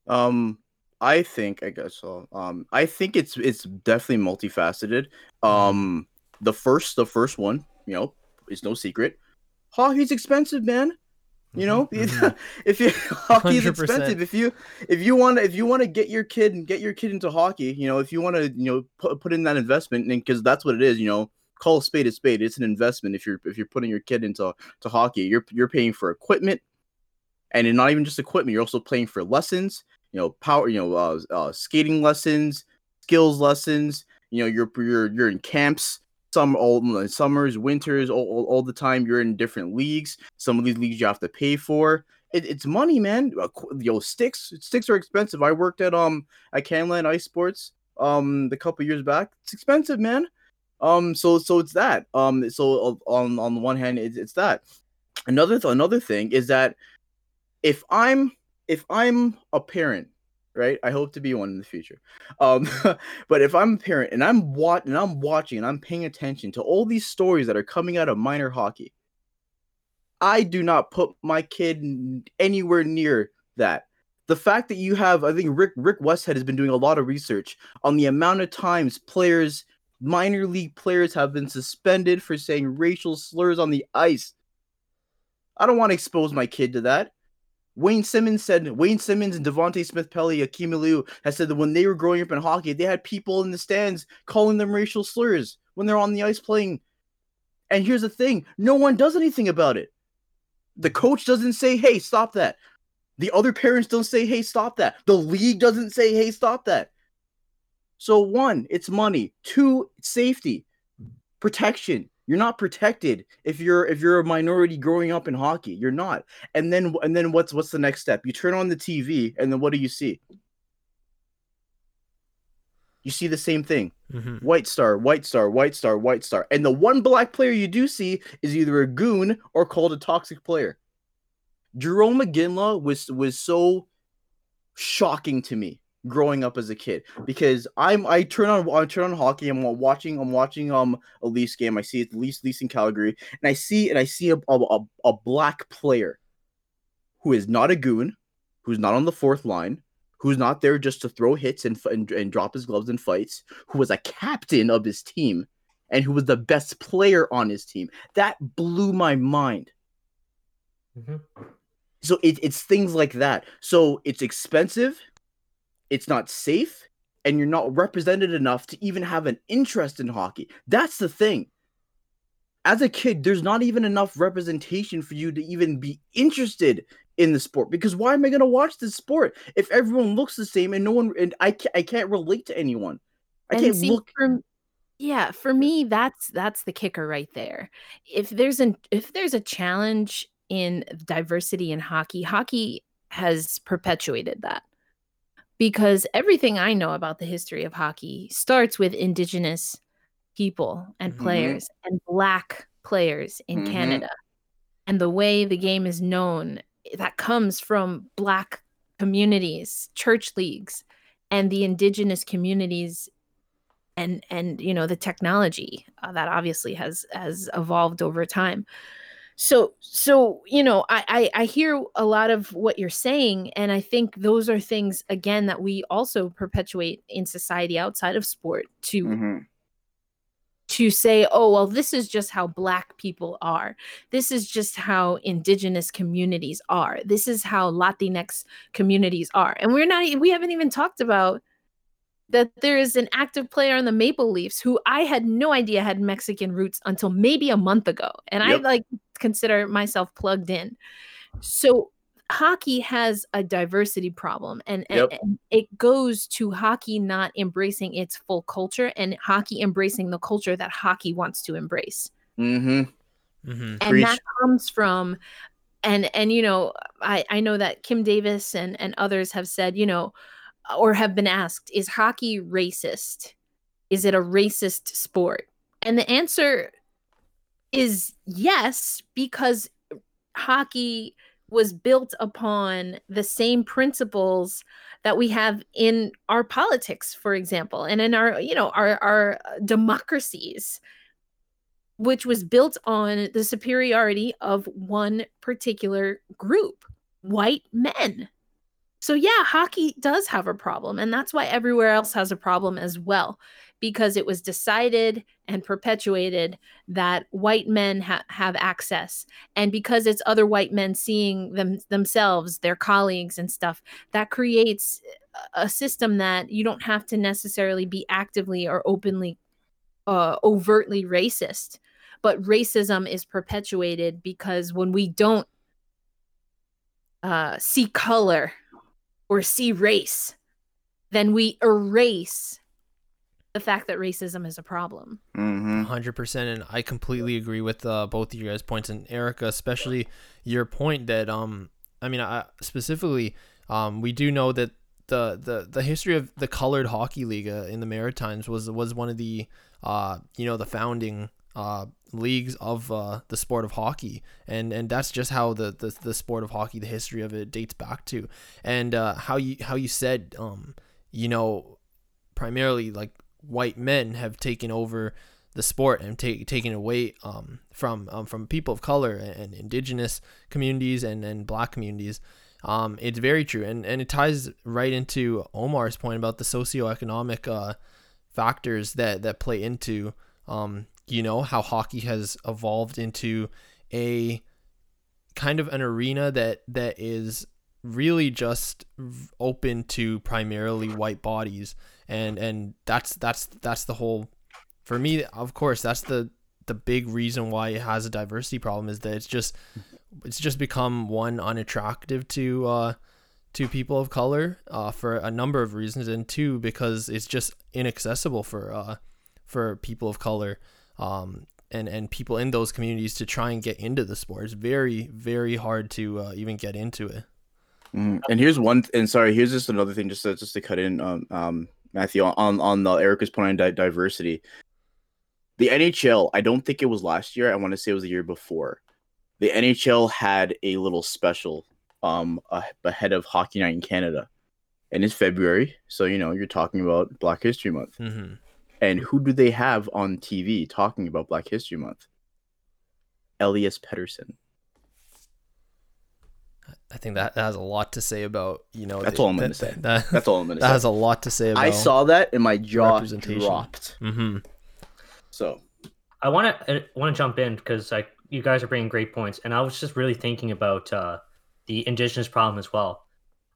Um i think i guess so um i think it's it's definitely multifaceted. Mm-hmm. um the first the first one you know is no secret. Hockey's expensive man you know, Mhm. if you hockey is expensive, if you if you want to if you want to get your kid and get your kid into hockey, you know, if you want to you know put put in that investment, and because that's what it is, you know, call a spade a spade. It's an investment. If you're if you're putting your kid into to hockey, you're you're paying for equipment, and not even just equipment. You're also paying for lessons. You know, power. You know, uh, uh, skating lessons, skills lessons. You know, you're you're you're in camps some all summers, winters, all, all, all the time. You're in different leagues. Some of these leagues you have to pay for. It, it's money, man. Yo, sticks sticks are expensive. I worked at um at Canlan Ice Sports um a couple years back. It's expensive, man. Um, so so it's that. Um, so on on the one hand, it's, it's that. Another th- another thing is that if I'm if I'm a parent right? I hope to be one in the future. Um, but if I'm a parent and I'm wat- and I'm watching and I'm paying attention to all these stories that are coming out of minor hockey, I do not put my kid anywhere near that. The fact that you have, I think Rick Rick Westhead has been doing a lot of research on the amount of times players, minor league players, have been suspended for saying racial slurs on the ice. I don't want to expose my kid to that. Wayne Simmonds said Wayne Simmonds and Devante Smith Pelly, Akim has said that when they were growing up in hockey, they had people in the stands calling them racial slurs when they're on the ice playing. And here's the thing: no one does anything about it. The coach doesn't say, "Hey, stop that." The other parents don't say, "Hey, stop that." The league doesn't say, "Hey, stop that." So one, it's money. Two, safety, protection. You're not protected if you're if you're a minority growing up in hockey. You're not. And then and then what's what's the next step? You turn on the TV and then what do you see? You see the same thing. Mhm. White star, white star, white star, white star. And the one black player you do see is either a goon or called a toxic player. Jarome Iginla was was so shocking to me growing up as a kid because I'm I turn on I turn on hockey. I'm watching I'm watching um a Leafs game. I see it Leafs Leafs in Calgary, and I see and I see a a, a, black player who is not a goon, who's not on the fourth line, who's not there just to throw hits and, and and drop his gloves in fights, who was a captain of his team, and who was the best player on his team. That blew my mind. Mhm. So it, it's things like that. So it's expensive, it's not safe, and you're not represented enough to even have an interest in hockey. That's the thing. As a kid, there's not even enough representation for you to even be interested in the sport. Because why am I going to watch this sport if everyone looks the same and no one and I can't, I can't relate to anyone. I And can't see, look. for- yeah, for me, that's that's the kicker right there. If there's an if there's a challenge in diversity in hockey, hockey has perpetuated that. Because everything I know about the history of hockey starts with indigenous people and Mhm. players and black players in Mhm. Canada. And the way the game is known that comes from black communities, church leagues, and the indigenous communities and and you know the technology uh, that obviously has has evolved over time so so you know I, I i hear a lot of what you're saying and i think those are things again that we also perpetuate in society outside of sport to Mhm. to say oh well this is just how black people are. This is just how indigenous communities are. This is how latinx communities are. And we're not we haven't even talked about that there is an active player on the Maple Leafs who I had no idea had Mexican roots until maybe a month ago. And I like consider myself plugged in. So hockey has a diversity problem and, and- Yep. and it goes to hockey not embracing its full culture and hockey embracing the culture that hockey wants to embrace Mhm. Mhm. and Preach. that comes from and and you know i i know that kim davis and and others have said you know or have been asked is hockey racist? Is it a racist sport? And the answer is yes, because hockey was built upon the same principles that we have in our politics for example and in our you know our our democracies which was built on the superiority of one particular group white men so yeah hockey does have a problem and that's why everywhere else has a problem as well because it was decided and perpetuated that white men ha- have access and because it's other white men seeing them themselves their colleagues and stuff that creates a system that you don't have to necessarily be actively or openly uh, overtly racist but racism is perpetuated because when we don't uh, see color or see race then we erase the fact that racism is a problem. Mm-hmm. Hundred percent, and I completely agree with uh, both of you guys' points, and Erica, especially your point that um, I mean, I, specifically, um, we do know that the the the history of the colored hockey league uh, in the Maritimes was was one of the uh, you know, the founding uh leagues of uh, the sport of hockey. And and that's just how the, the the sport of hockey the history of it dates back to. And uh how you how you said um you know primarily like white men have taken over the sport and take, taken away um, from um, from people of color and, indigenous communities and, and black communities. Um, it's very true, and, and it ties right into Omar's point about the socioeconomic uh, factors that that play into um, you know how hockey has evolved into a kind of an arena that that is really just open to primarily white bodies. And and that's that's that's the whole for me of course that's the the big reason why it has a diversity problem is that it's just it's just become one unattractive to uh to people of color uh for a number of reasons and two because it's just inaccessible for uh for people of color um and and people in those communities to try and get into the sport it's very very hard to uh, even get into it mm, and here's one and sorry here's just another thing just to, just to cut in um, um Matthew, on on the Erica's point on di- diversity. The NHL, I don't think it was last year. I want to say it was the year before. The NHL had a little special um ahead of Hockey Night in Canada, and it's February, so you know you're talking about Black History Month. Mm-hmm. And who do they have on TV talking about Black History Month? Elias Pettersson. I think that, that has a lot to say about you know. That's the, all I'm going to say. That, That's all I'm going to say. that has a lot to say about. I saw that and my jaw dropped. Mm-hmm. So I want to I want to jump in because like you guys are bringing great points, and I was just really thinking about uh, the indigenous problem as well.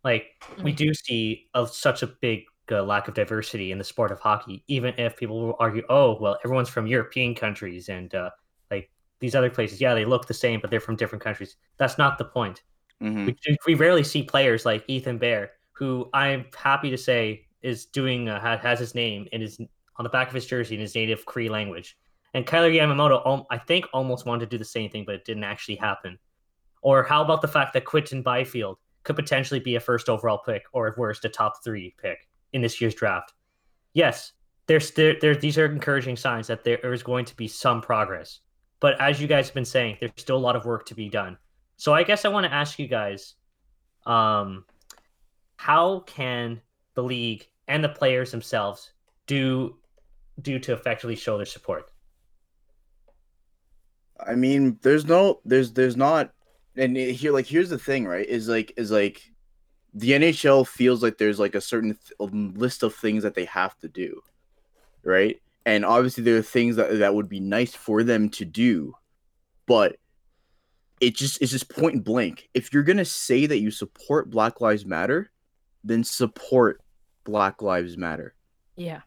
Like we do see a, such a big uh, lack of diversity in the sport of hockey, even if people will argue, oh well, everyone's from European countries and uh, like these other places. Yeah, they look the same, but they're from different countries. That's not the point. mhm. We, we rarely see players like Ethan Bear, who I'm happy to say is doing uh, has his name in his on the back of his jersey in his native Cree language. And Kailer Yamamoto, um, I think, almost wanted to do the same thing, but it didn't actually happen. Or how about the fact that Quinton Byfield could potentially be a first overall pick, or at worst, a top three pick in this year's draft? Yes, there's there, there these are encouraging signs that there is going to be some progress. But as you guys have been saying, there's still a lot of work to be done. So I guess I want to ask you guys, um, how can the league and the players themselves do do to effectively show their support? I mean, there's no, there's, there's not, and here, like, here's the thing, right? Is like, is like, the NHL feels like there's like a certain th- um, list of things that they have to do, right? And obviously, there are things that that would be nice for them to do, but it just it's just point blank. If you're gonna say that you support Black Lives Matter, then support Black Lives Matter. Yeah.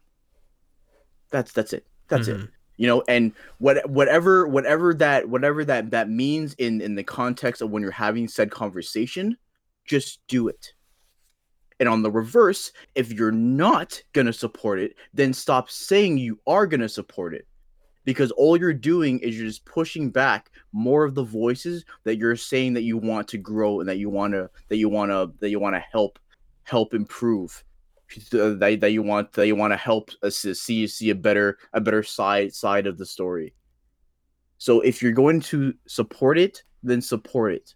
That's that's it. That's it Mhm. you know and what whatever whatever that whatever that that means in in the context of when you're having said conversation just do it and on the reverse if you're not going to support it then stop saying you are going to support it because all you're doing is you're just pushing back more of the voices that you're saying that you want to grow and that you want to that you want to that you want to help help improve that, that you want that you want to help us to see see a better a better side side of the story. So if you're going to support it, then support it.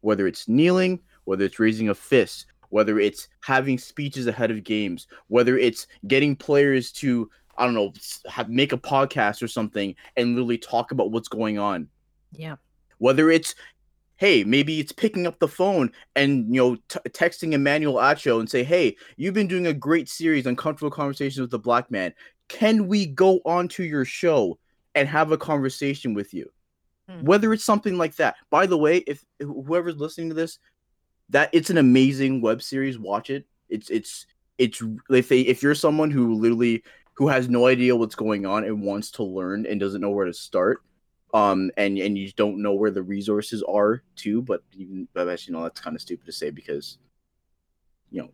Whether it's kneeling, whether it's raising a fist, whether it's having speeches ahead of games, whether it's getting players to I don't know, have, make a podcast or something and literally talk about what's going on. Yeah. Whether it's hey, maybe it's picking up the phone and you know t- texting Emmanuel Acho and say, "Hey, you've been doing a great series, uncomfortable conversations with the black man. Can we go on to your show and have a conversation with you?" Mm-hmm. Whether it's something like that. By the way, if whoever's listening to this, that it's an amazing web series. Watch it. It's it's it's if they if you're someone who literally who has no idea what's going on and wants to learn and doesn't know where to start um and and you don't know where the resources are too but even but actually you know that's kind of stupid to say because you know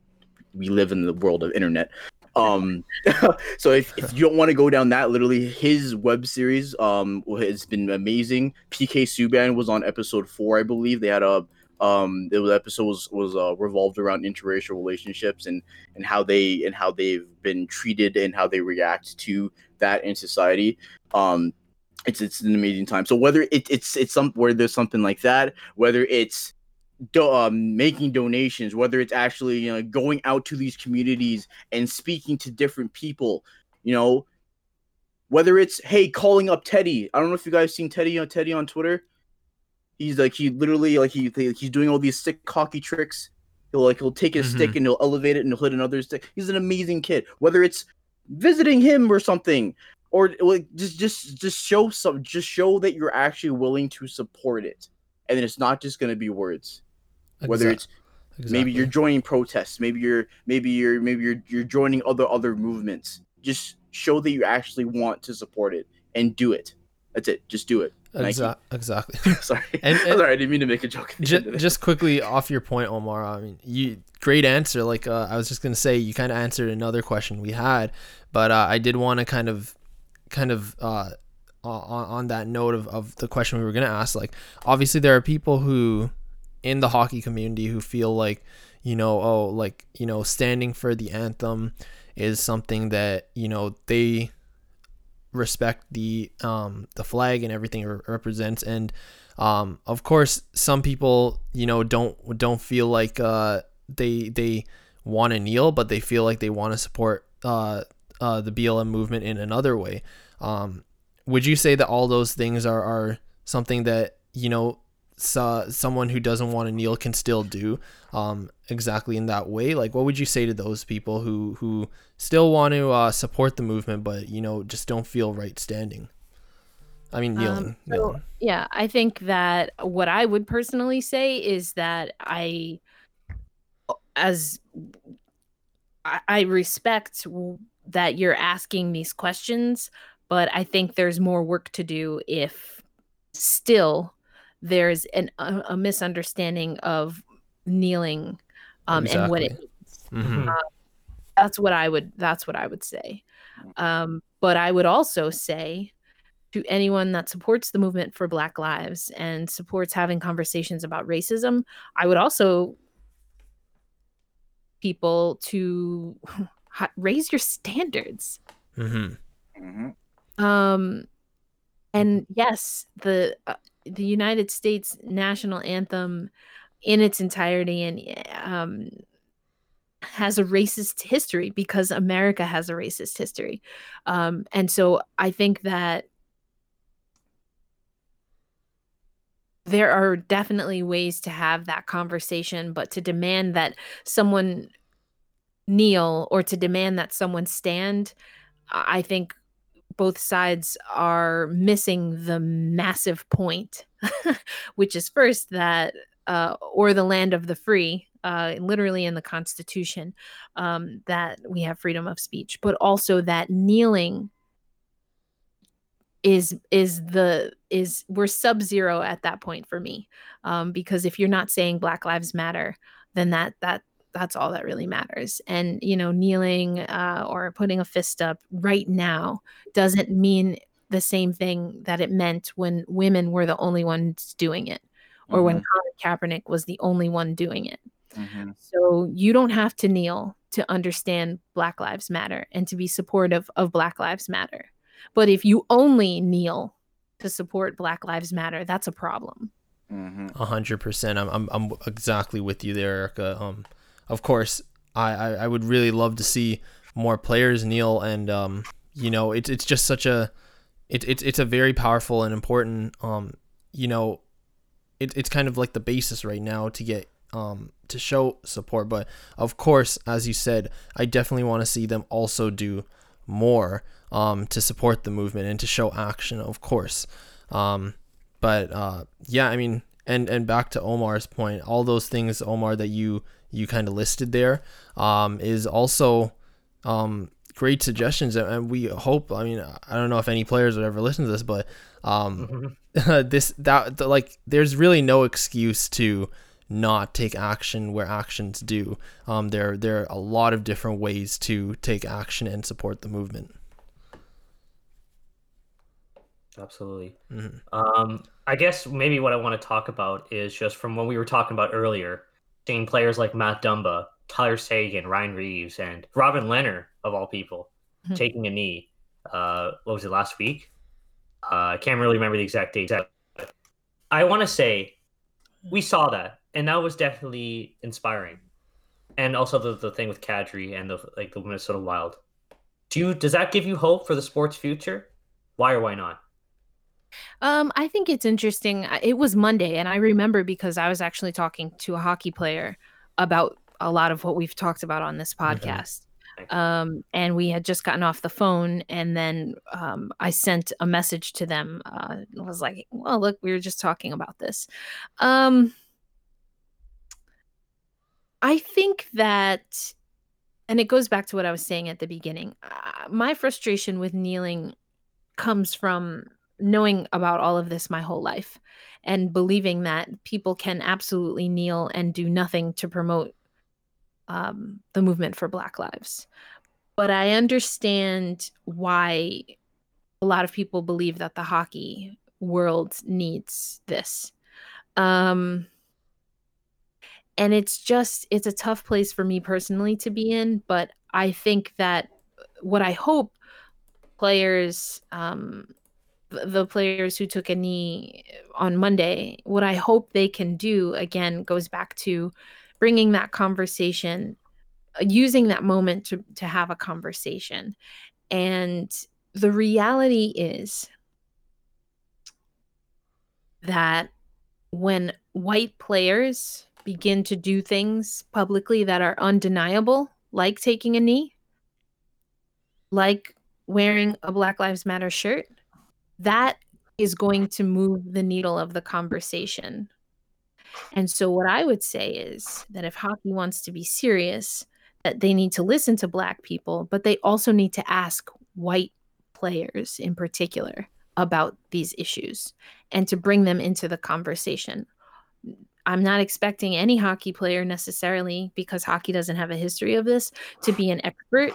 we live in the world of internet um so if, if you don't want to go down that literally his web series um has been amazing pk subban was on episode four i believe they had a um the episode was was uh, revolved around interracial relationships and and how they and how they've been treated and how they react to that in society um it's it's an amazing time. So whether it, it's it's some where there's something like that, whether it's do, um, making donations, whether it's actually you know going out to these communities and speaking to different people, you know, whether it's hey calling up Teddy. I don't know if you guys seen Teddy on Teddy on Twitter. He's like he literally like he he's doing all these sick hockey tricks. He'll like he'll take his mm-hmm. stick and he'll elevate it and he'll hit another stick. He's an amazing kid. Whether it's visiting him or something, or like just just just show some just show that you're actually willing to support it and then it's not just going to be words exactly. whether it's exactly. maybe you're joining protests maybe you're maybe you're maybe you're you're joining other other movements just show that you actually want to support it and do it that's it just do it Exa- exactly. Sorry. And, and sorry i didn't mean to make a joke. just, just quickly off your point omar i mean you great answer. Like uh, i was just going to say you kind of answered another question we had but uh, i did want to kind of kind of uh, on, on that note of, of the question we were going to ask, like, obviously there are people who in the hockey community who feel like, you know, oh, like, you know, standing for the anthem is something that, you know, they respect the um the flag and everything it represents and um of course some people you know don't don't feel like uh they they want to kneel but they feel like they want to support uh uh, the BLM movement in another way. Um, would you say that all those things are, are something that, you know, so, someone who doesn't want to kneel can still do um, exactly in that way? Like, what would you say to those people who, who still want to uh, support the movement, but, you know, just don't feel right standing? I mean, kneeling. Um, so, kneeling. Yeah, I think that what I would personally say is that I, as I, I respect that you're asking these questions, but I think there's more work to do if still there's an, a, a misunderstanding of kneeling um, exactly. and what it means. Mm-hmm. Uh, that's what I would. That's what I would say. Um, but I would also say to anyone that supports the movement for Black Lives and supports having conversations about racism, I would also people to raise your standards. Mm-hmm. Mm-hmm. Um, and yes, the uh, the United States national anthem in its entirety and um, has a racist history because America has a racist history. Um, and so I think that there are definitely ways to have that conversation, but to demand that someone kneel or to demand that someone stand, I think both sides are missing the massive point, which is first that, uh, or the land of the free, uh, literally in the Constitution, um, that we have freedom of speech, but also that kneeling is is the is we're sub zero at that point for me um, because if you're not saying black lives matter then that that that's all that really matters and you know kneeling uh, or putting a fist up right now doesn't mean the same thing that it meant when women were the only ones doing it or mm-hmm. when Colin Kaepernick was the only one doing it Mhm. So you don't have to kneel to understand Black Lives Matter and to be supportive of Black Lives Matter. But if you only kneel to support Black Lives Matter, that's a problem. Mhm. A hundred percent. I'm, I'm I'm exactly with you there, Erica. Um, of course, I, I I would really love to see more players kneel, and um, you know, it's it's just such a, it, it's it's a very powerful and important um, you know, it, it's kind of like the basis right now to get um to show support. But of course, as you said, I definitely want to see them also do more um to support the movement and to show action. Of course, um, but uh, yeah, I mean, and and back to Omar's point, all those things, Omar, that you you kind of listed there, um, is also um, great suggestions, and- we hope. I mean, I don't know if any players would ever listen to this, but um, Mhm. this that the, like, there's really no excuse to not take action where actions due. Um, there there are a lot of different ways to take action and support the movement. Absolutely. Mhm. Um, I guess maybe what I want to talk about is just from what we were talking about earlier, seeing players like Matt Dumba, Tyler Seguin, Ryan Reaves, and Robin Lehner, of all people, Mhm. taking a knee. Uh, what was it last week? Uh, I can't really remember the exact date. I want to say we saw that, and that was definitely inspiring. And also the, the thing with Kadri and the like the Minnesota Wild. Do you does that give you hope for the sport's future? Why or why not? Um, I think it's interesting. It was Monday, and I remember because I was actually talking to a hockey player about a lot of what we've talked about on this podcast. Thank you. Um, and we had just gotten off the phone, and then um, I sent a message to them. Uh, it was like, "Well, look, we were just talking about this." Um, I think that, and it goes back to what I was saying at the beginning. Uh, my frustration with kneeling comes from knowing about all of this my whole life and believing that people can absolutely kneel and do nothing to promote um, the movement for Black lives. But I understand why a lot of people believe that the hockey world needs this. Um, and it's just, it's a tough place for me personally to be in. But I think that what I hope players, um, the players who took a knee on Monday, what I hope they can do again goes back to bringing that conversation, uh, using that moment to, to have a conversation. And the reality is that when white players begin to do things publicly that are undeniable, like taking a knee, like wearing a Black Lives Matter shirt, that is going to move the needle of the conversation. And so, what I would say is that if hockey wants to be serious, that they need to listen to Black people, but they also need to ask white players in particular about these issues and to bring them into the conversation. I'm not expecting any hockey player necessarily, because hockey doesn't have a history of this, to be an expert,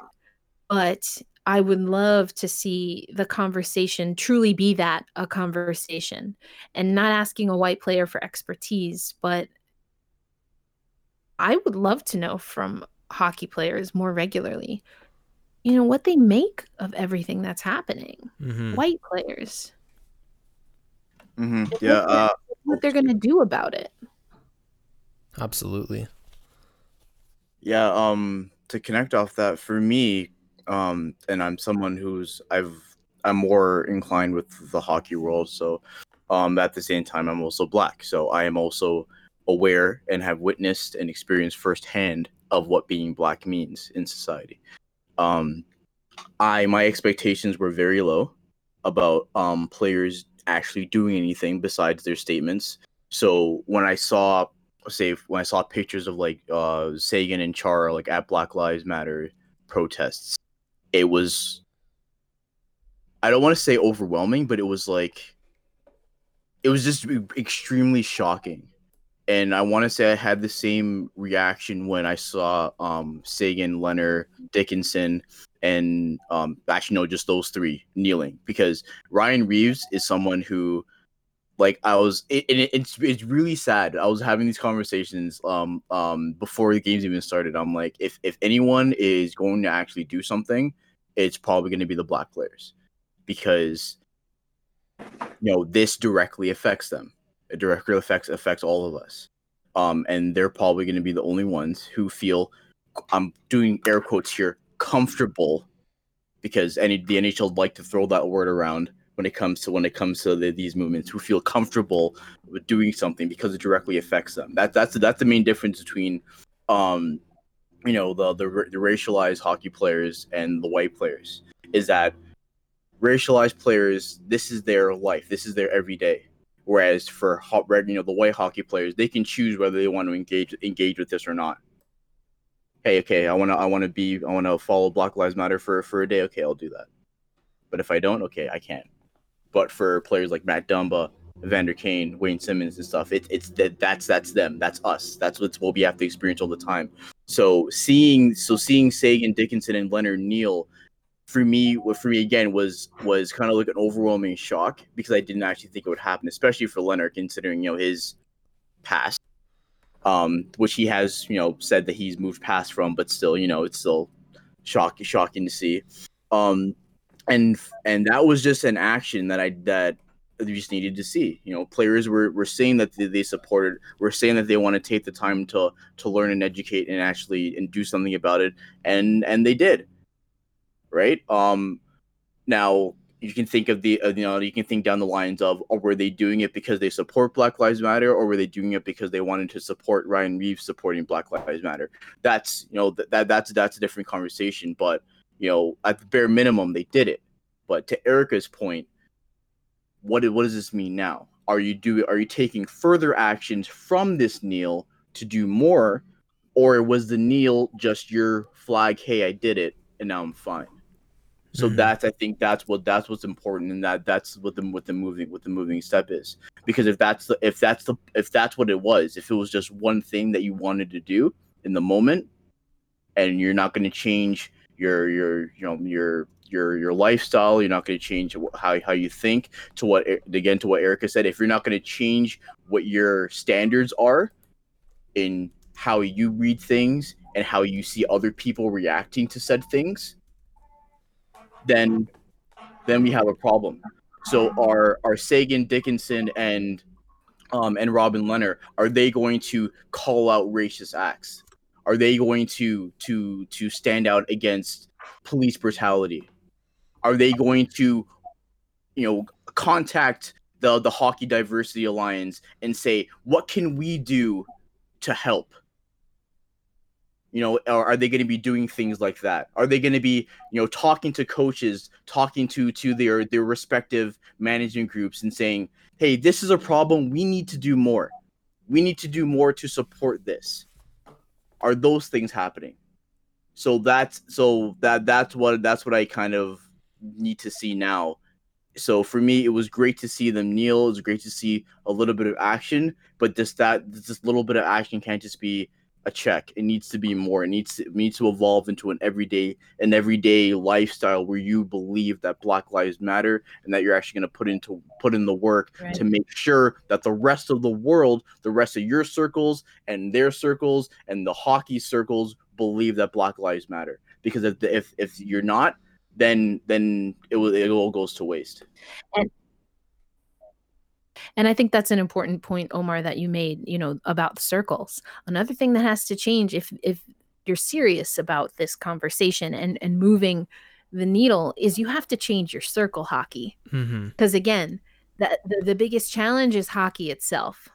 but I would love to see the conversation truly be that a conversation and not asking a white player for expertise, but I would love to know from hockey players more regularly, you know, what they make of everything that's happening. Mhm. White players, Mhm. Yeah. Uh, what they're going to do about it. Absolutely. Yeah, um to connect off that for me, um and I'm someone who's I've I'm more inclined with the hockey world, so um at the same time I'm also black. So I am also aware and have witnessed and experienced firsthand of what being black means in society. Um I my expectations were very low about um players actually doing anything besides their statements. So when I saw say when I saw pictures of like uh Seguin and Chara like at Black Lives Matter protests, it was I don't want to say overwhelming, but it was like it was just extremely shocking. And I want to say I had the same reaction when I saw um Seguin, Lehner, Dickinson, and um actually no, just those three kneeling because Ryan Reaves is someone who like I was, it, it, it's it's really sad. I was having these conversations um um before the games even started. I'm like, if if anyone is going to actually do something, it's probably going to be the black players, because you know this directly affects them. It directly affects affects all of us. Um, and they're probably going to be the only ones who feel I'm doing air quotes here comfortable because any the NHL like to throw that word around when it comes to when it comes to the, these movements who feel comfortable with doing something because it directly affects them. That that's that's the main difference between um you know the the, the racialized hockey players and the white players is that racialized players this is their life this is their everyday whereas for hot red you know the white hockey players they can choose whether they want to engage engage with this or not hey okay i want to i want to be i want to follow black lives matter for for a day okay i'll do that but if i don't okay i can't but for players like Matt Dumba, Vander Kane, Wayne Simmonds, and stuff, it, it's that that's that's them. That's us. That's what we have to experience all the time. So seeing so seeing Seguin, Dickinson, and Lehner kneel, for me, for me again was was kind of like an overwhelming shock because I didn't actually think it would happen, especially for Lehner, considering you know his past, um, which he has you know said that he's moved past from, but still you know it's still shocking shocking to see. Um, and and that was just an action that I that we just needed to see. You know, players were, were saying that they, they supported, were saying that they want to take the time to to learn and educate and actually and do something about it, and and they did. Right. Um. Now you can think of the uh, you know you can think down the lines of or were they doing it because they support Black Lives Matter or were they doing it because they wanted to support Ryan Reaves supporting Black Lives Matter? That's you know th- that that's that's a different conversation, but you know, at the bare minimum, they did it. But to Erica's point, what what does this mean now? Are you do are you taking further actions from this kneel to do more, or was the kneel just your flag? Hey, I did it, and now I'm fine. So mm-hmm. that's I think that's what that's what's important, and that that's what the what the moving what the moving step is. Because if that's the if that's the if that's what it was, if it was just one thing that you wanted to do in the moment, and you're not going to change your your you know your your your lifestyle you're not going to change how, how you think to what again to what erica said. If you're not going to change what your standards are in how you read things and how you see other people reacting to said things then then we have a problem. So are are seguin dickinson and um and robin Lehner are they going to call out racist acts? Are they going to to to stand out against police brutality? Are they going to, you know, contact the the Hockey Diversity Alliance and say, what can we do to help? You know, are they going to be doing things like that? Are they going to be, you know, talking to coaches, talking to to their their respective management groups and saying, "Hey, this is a problem. We need to do more. We need to do more to support this." are those things happening? So that's so that that's what that's what I kind of need to see now. So for me, it was great to see them kneel. It was great to see a little bit of action, but just that this little bit of action can't just be a check. It needs to be more. It needs to, it needs to evolve into an everyday an everyday lifestyle where you believe that Black Lives Matter and that you're actually going to put into put in the work right. to make sure that the rest of the world, the rest of your circles and their circles and the hockey circles believe that Black Lives Matter. Because if if if you're not, then then it will it all goes to waste. And and I think that's an important point, Omar, that you made, you know, about circles. Another thing that has to change if if you're serious about this conversation and and moving the needle is you have to change your circle hockey. Because mm-hmm. again, that the, the biggest challenge is hockey itself,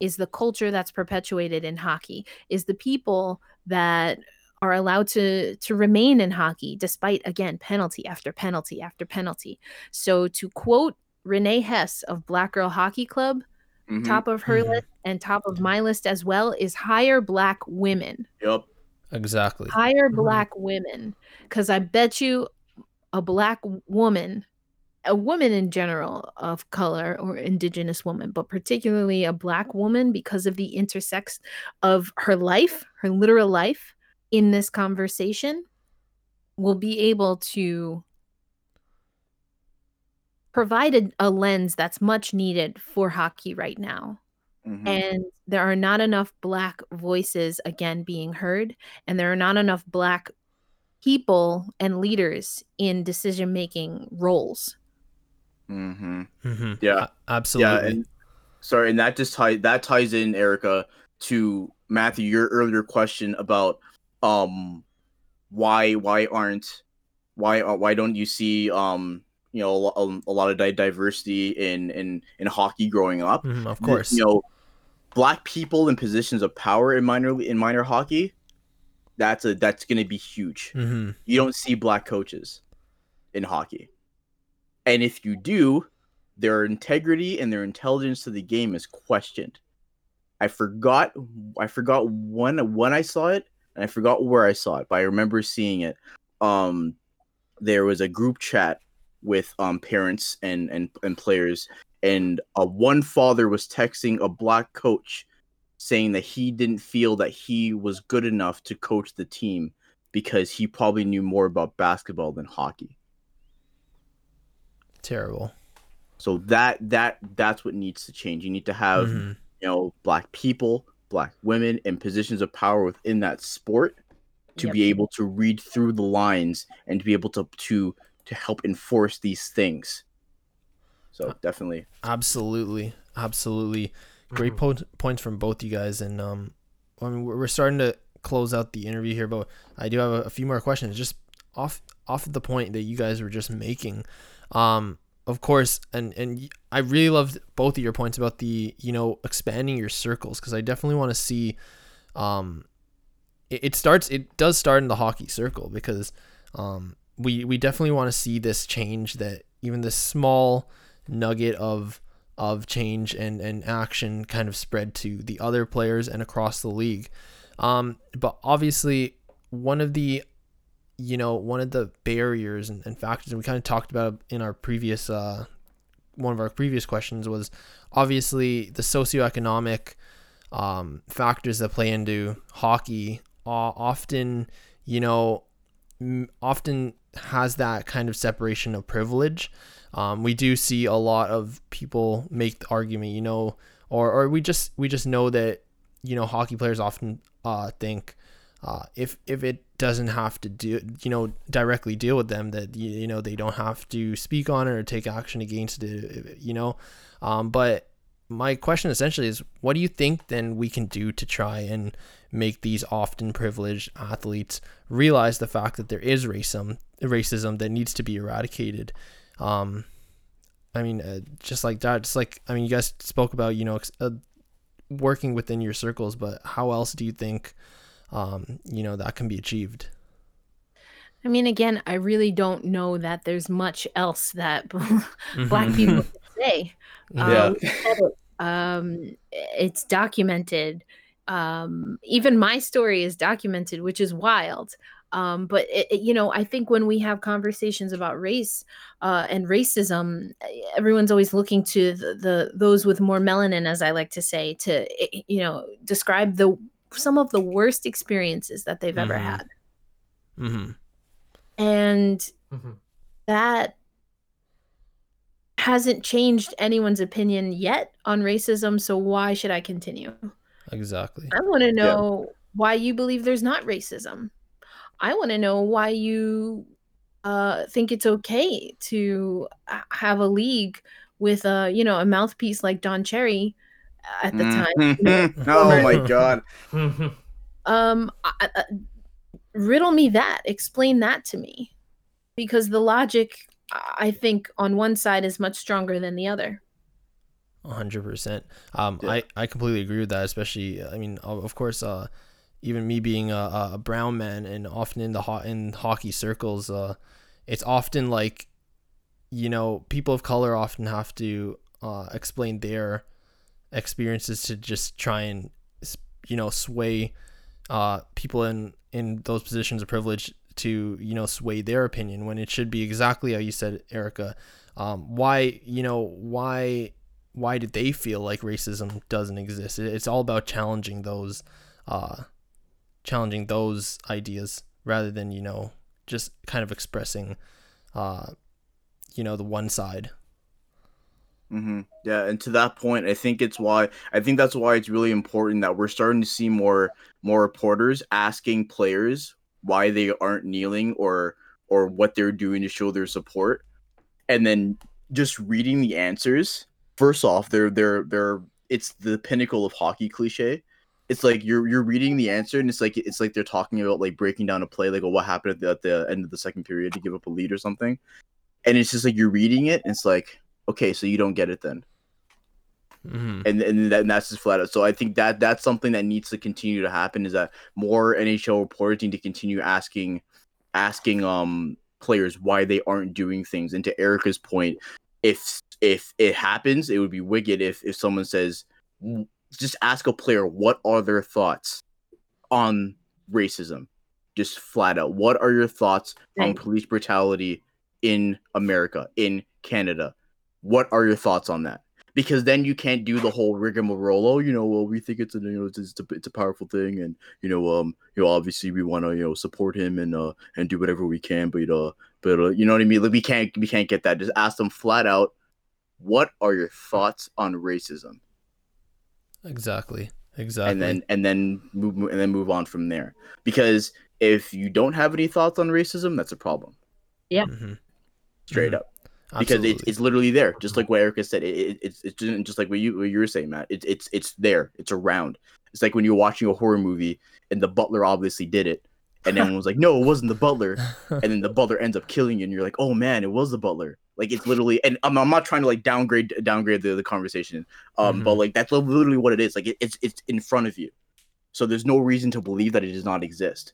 is the culture that's perpetuated in hockey, is the people that are allowed to to remain in hockey despite again penalty after penalty after penalty. So to quote Renee Hess of Black Girl Hockey Club, mm-hmm. top of her mm-hmm. list and top of my list as well is hire black women. Yep. Exactly. Hire mm-hmm. black women. Because I bet you a black woman, a woman in general of color or indigenous woman, but particularly a black woman because of the intersex of her life, her literal life in this conversation, will be able to provide a lens that's much needed for hockey right now. Mhm. And there are not enough black voices again being heard, and there are not enough black people and leaders in decision making roles. Mhm. Mm-hmm. Yeah. absolutely. Yeah, and sorry, and that just ties that ties in, Erica, to Matthew, your earlier question about um why why aren't why uh, why don't you see um you know a, a lot of diversity in in in hockey growing up? Mhm, of course. you know black people in positions of power in minor in minor hockey that's a that's going to be huge hmm you don't see black coaches in hockey and if you do their integrity and their intelligence to the game is questioned i forgot i forgot when when i saw it and i forgot where i saw it but i remember seeing it um there was a group chat with um parents and and, and players and uh, one father was texting a black coach saying that he didn't feel that he was good enough to coach the team because he probably knew more about basketball than hockey. Terrible. So that that that's what needs to change. You need to have Mhm. you know black people, black women in positions of power within that sport to Yep. be able to read through the lines and to be able to to to help enforce these things. So definitely. Absolutely, absolutely. Great Mhm. po- points from both you guys, and um, I mean we're we're starting to close out the interview here, but I do have a, a few more questions, just off off of the point that you guys were just making. Um, of course, and and I really loved both of your points about the you know expanding your circles because I definitely want to see, um, it, it starts it does start in the hockey circle because um we we definitely want to see this change that even this small nugget of of change and, and action kind of spread to the other players and across the league. Um, but obviously, one of the you know one of the barriers and, and factors, and we kind of talked about in our previous uh, one of our previous questions was obviously the socioeconomic um, factors that play into hockey uh, often you know m- often has that kind of separation of privilege. Um, we do see a lot of people make the argument, you know, or, or we just we just know that you know hockey players often uh, think uh, if if it doesn't have to do you know directly deal with them that you, you know they don't have to speak on it or take action against it, you know. Um, but my question essentially is, what do you think then we can do to try and make these often privileged athletes realize the fact that there is racism racism that needs to be eradicated? um i mean uh, just like that just like i mean you guys spoke about you know uh, working within your circles but how else do you think um you know that can be achieved I mean, again, I really don't know that there's much else that black Mhm. people can say. Yeah. Um, we um, it's documented. Um, even my story is documented, which is wild. Um, but it, it- you know, I think when we have conversations about race uh, and racism, everyone's always looking to the, the those with more melanin, as I like to say, to eh, you know describe the some of the worst experiences that they've ever Mhm. had, hmm and Mhm. that hasn't changed anyone's opinion yet on racism. So why should I continue? exactly I want to know why you believe there's not racism. I want to know why you uh, think it's okay to uh, have a league with a you know a mouthpiece like Don Cherry at the time. oh my god. Um, I, I, riddle me that. Explain that to me, because the logic I think on one side is much stronger than the other. hundred percent. Um, Yeah. I I completely agree with that. Especially, I mean, of of course, uh, even me being a, a brown man and often in the ho- in hockey circles, uh, it's often like, you know, people of color often have to uh explain their experiences to just try and you know sway uh people in in those positions of privilege to you know sway their opinion when it should be exactly how you said Erica. Um why you know why why did they feel like racism doesn't exist? It's all about challenging those uh challenging those ideas rather than you know just kind of expressing uh you know the one side hmm Yeah, and to that point, I think it's why I think that's why it's really important that we're starting to see more more reporters asking players why they aren't kneeling or or what they're doing to show their support, and then just reading the answers. First off, they're they're they're it's the pinnacle of hockey cliche. It's like you're you're reading the answer, and it's like it's like they're talking about like breaking down a play, like what happened at the, at the end of the second period to give up a lead or something, and it's just like you're reading it, and it's like okay, so you don't get it then, hmm and and, that, and that's just flat out. So I think that that's something that needs to continue to happen is that more NHL reporters need to continue asking asking um players why they aren't doing things. And to Erica's point, if if it happens, it would be wicked if if someone says just ask a player what are their thoughts on racism, just flat out. What are your thoughts on police brutality in America, in Canada? What are your thoughts on that? Because then you can't do the whole rigmarole. Oh, you know, well, we think it's a you know it's, it's a it's a powerful thing, and you know, um, you know, obviously we want to you know support him and uh and do whatever we can, but uh, but uh, you know what I mean. Like we can't we can't get that. Just ask them flat out. What are your thoughts on racism? Exactly. Exactly. and then and then move and then move on from there. Because if you don't have any thoughts on racism, that's a problem, Mhm. straight Mhm. up. Because Absolutely. it's literally there, just like what Erica said. It, it, it's it's just, like what you what you were saying, Matt. It's it's it's there. It's around. It's like when you're watching a horror movie and the butler obviously did it, and everyone was like, "No, it wasn't the butler," and then the butler ends up killing you, and you're like, "Oh man, it was the butler." Like it's literally, and I'm, I'm not trying to like downgrade downgrade the, the conversation, um, but Mhm. like that's literally what it is. Like it, it's it's in front of you, so there's no reason to believe that it does not exist.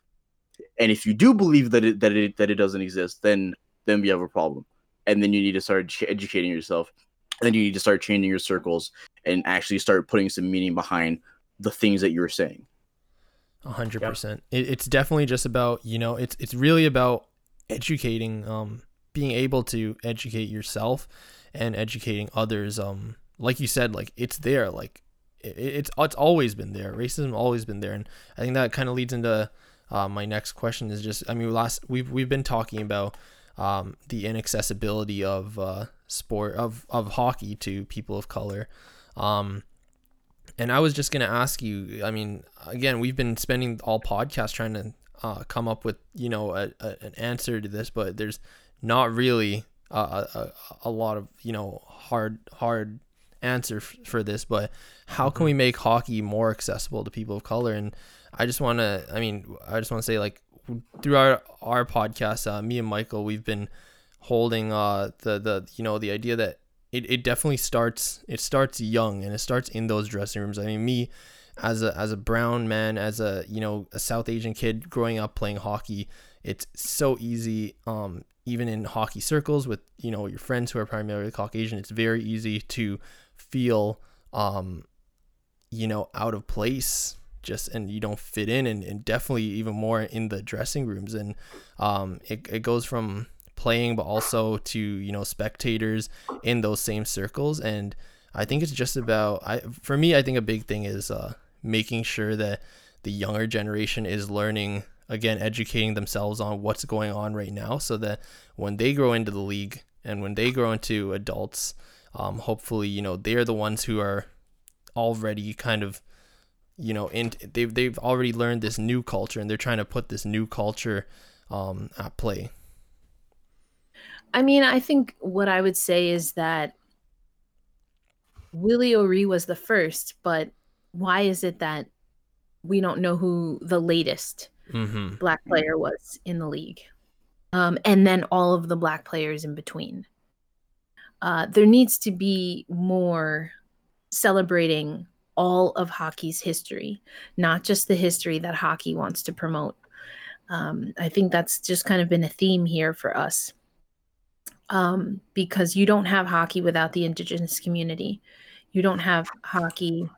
And if you do believe that it that it that it doesn't exist, then then we have a problem, and then you need to start ch- educating yourself. And then you need to start changing your circles and actually start putting some meaning behind the things that you're saying. A hundred Yep. percent. It, it's definitely just about you know it's it's really about educating, um, being able to educate yourself and educating others. Um, like you said, like it's there. Like it, it's it's always been there. Racism always been there, and I think that kind of leads into uh, my next question. Is just I mean last we've we've been talking about um, the inaccessibility of uh, sport of of hockey to people of color. Um, and I was just gonna ask you. I mean, again, we've been spending all podcast trying to uh, come up with you know a, a, an answer to this, but there's not really a, a, a lot of you know hard hard answer f- for this. But how can we make hockey more accessible to people of color? And I just want to. I mean, I just want to say like throughout our podcast, uh, me and Michael, we've been holding uh the the you know the idea that it, it definitely starts it starts young and it starts in those dressing rooms. I mean me as a as a brown man, as a you know, a South Asian kid growing up playing hockey, it's so easy um even in hockey circles with, you know, your friends who are primarily Caucasian, it's very easy to feel um you know, out of place just and you don't fit in and, and definitely even more in the dressing rooms. And um it, it goes from playing but also to you know spectators in those same circles. And i think it's just about i for me i think a big thing is uh making sure that the younger generation is learning again educating themselves on what's going on right now so that when they grow into the league and when they grow into adults um hopefully you know they're the ones who are already kind of you know and they've, they've already learned this new culture and they're trying to put this new culture um at play I mean, I think what I would say is that Willie O'Ree was the first, but why is it that we don't know who the latest mm-hmm black player was in the league? Um, and then all of the black players in between. Uh, there needs to be more celebrating all of hockey's history, not just the history that hockey wants to promote. Um, I think that's just kind of been a theme here for us um, because you don't have hockey without the indigenous community. You don't have hockey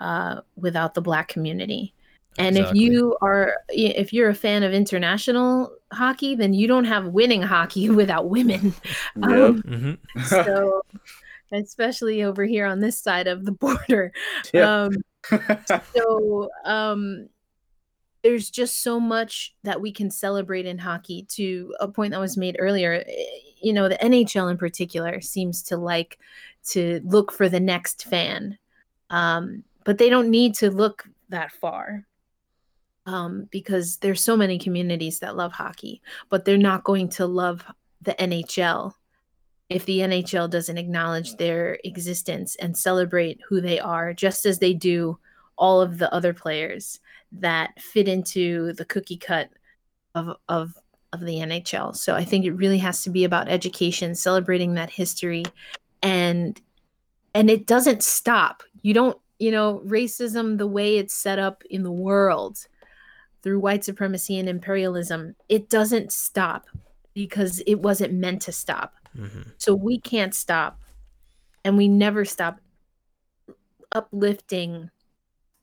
uh, without the black community. And Exactly. if you are, if you're a fan of international hockey, then you don't have winning hockey without women. Um, mm-hmm so, especially over here on this side of the border. Yeah. Um, so um there's just so much that we can celebrate in hockey to a point that was made earlier Eh, you know, the NHL in particular seems to like to look for the next fan. Um, but they don't need to look that far um, because there's so many communities that love hockey, but they're not going to love the NHL if the NHL doesn't acknowledge their existence and celebrate who they are, just as they do all of the other players that fit into the cookie cut of of of the NHL. So I think it really has to be about education, celebrating that history and and it doesn't stop. You don't, you know, racism the way it's set up in the world through white supremacy and imperialism, it doesn't stop because it wasn't meant to stop. Mm-hmm. So we can't stop and we never stop uplifting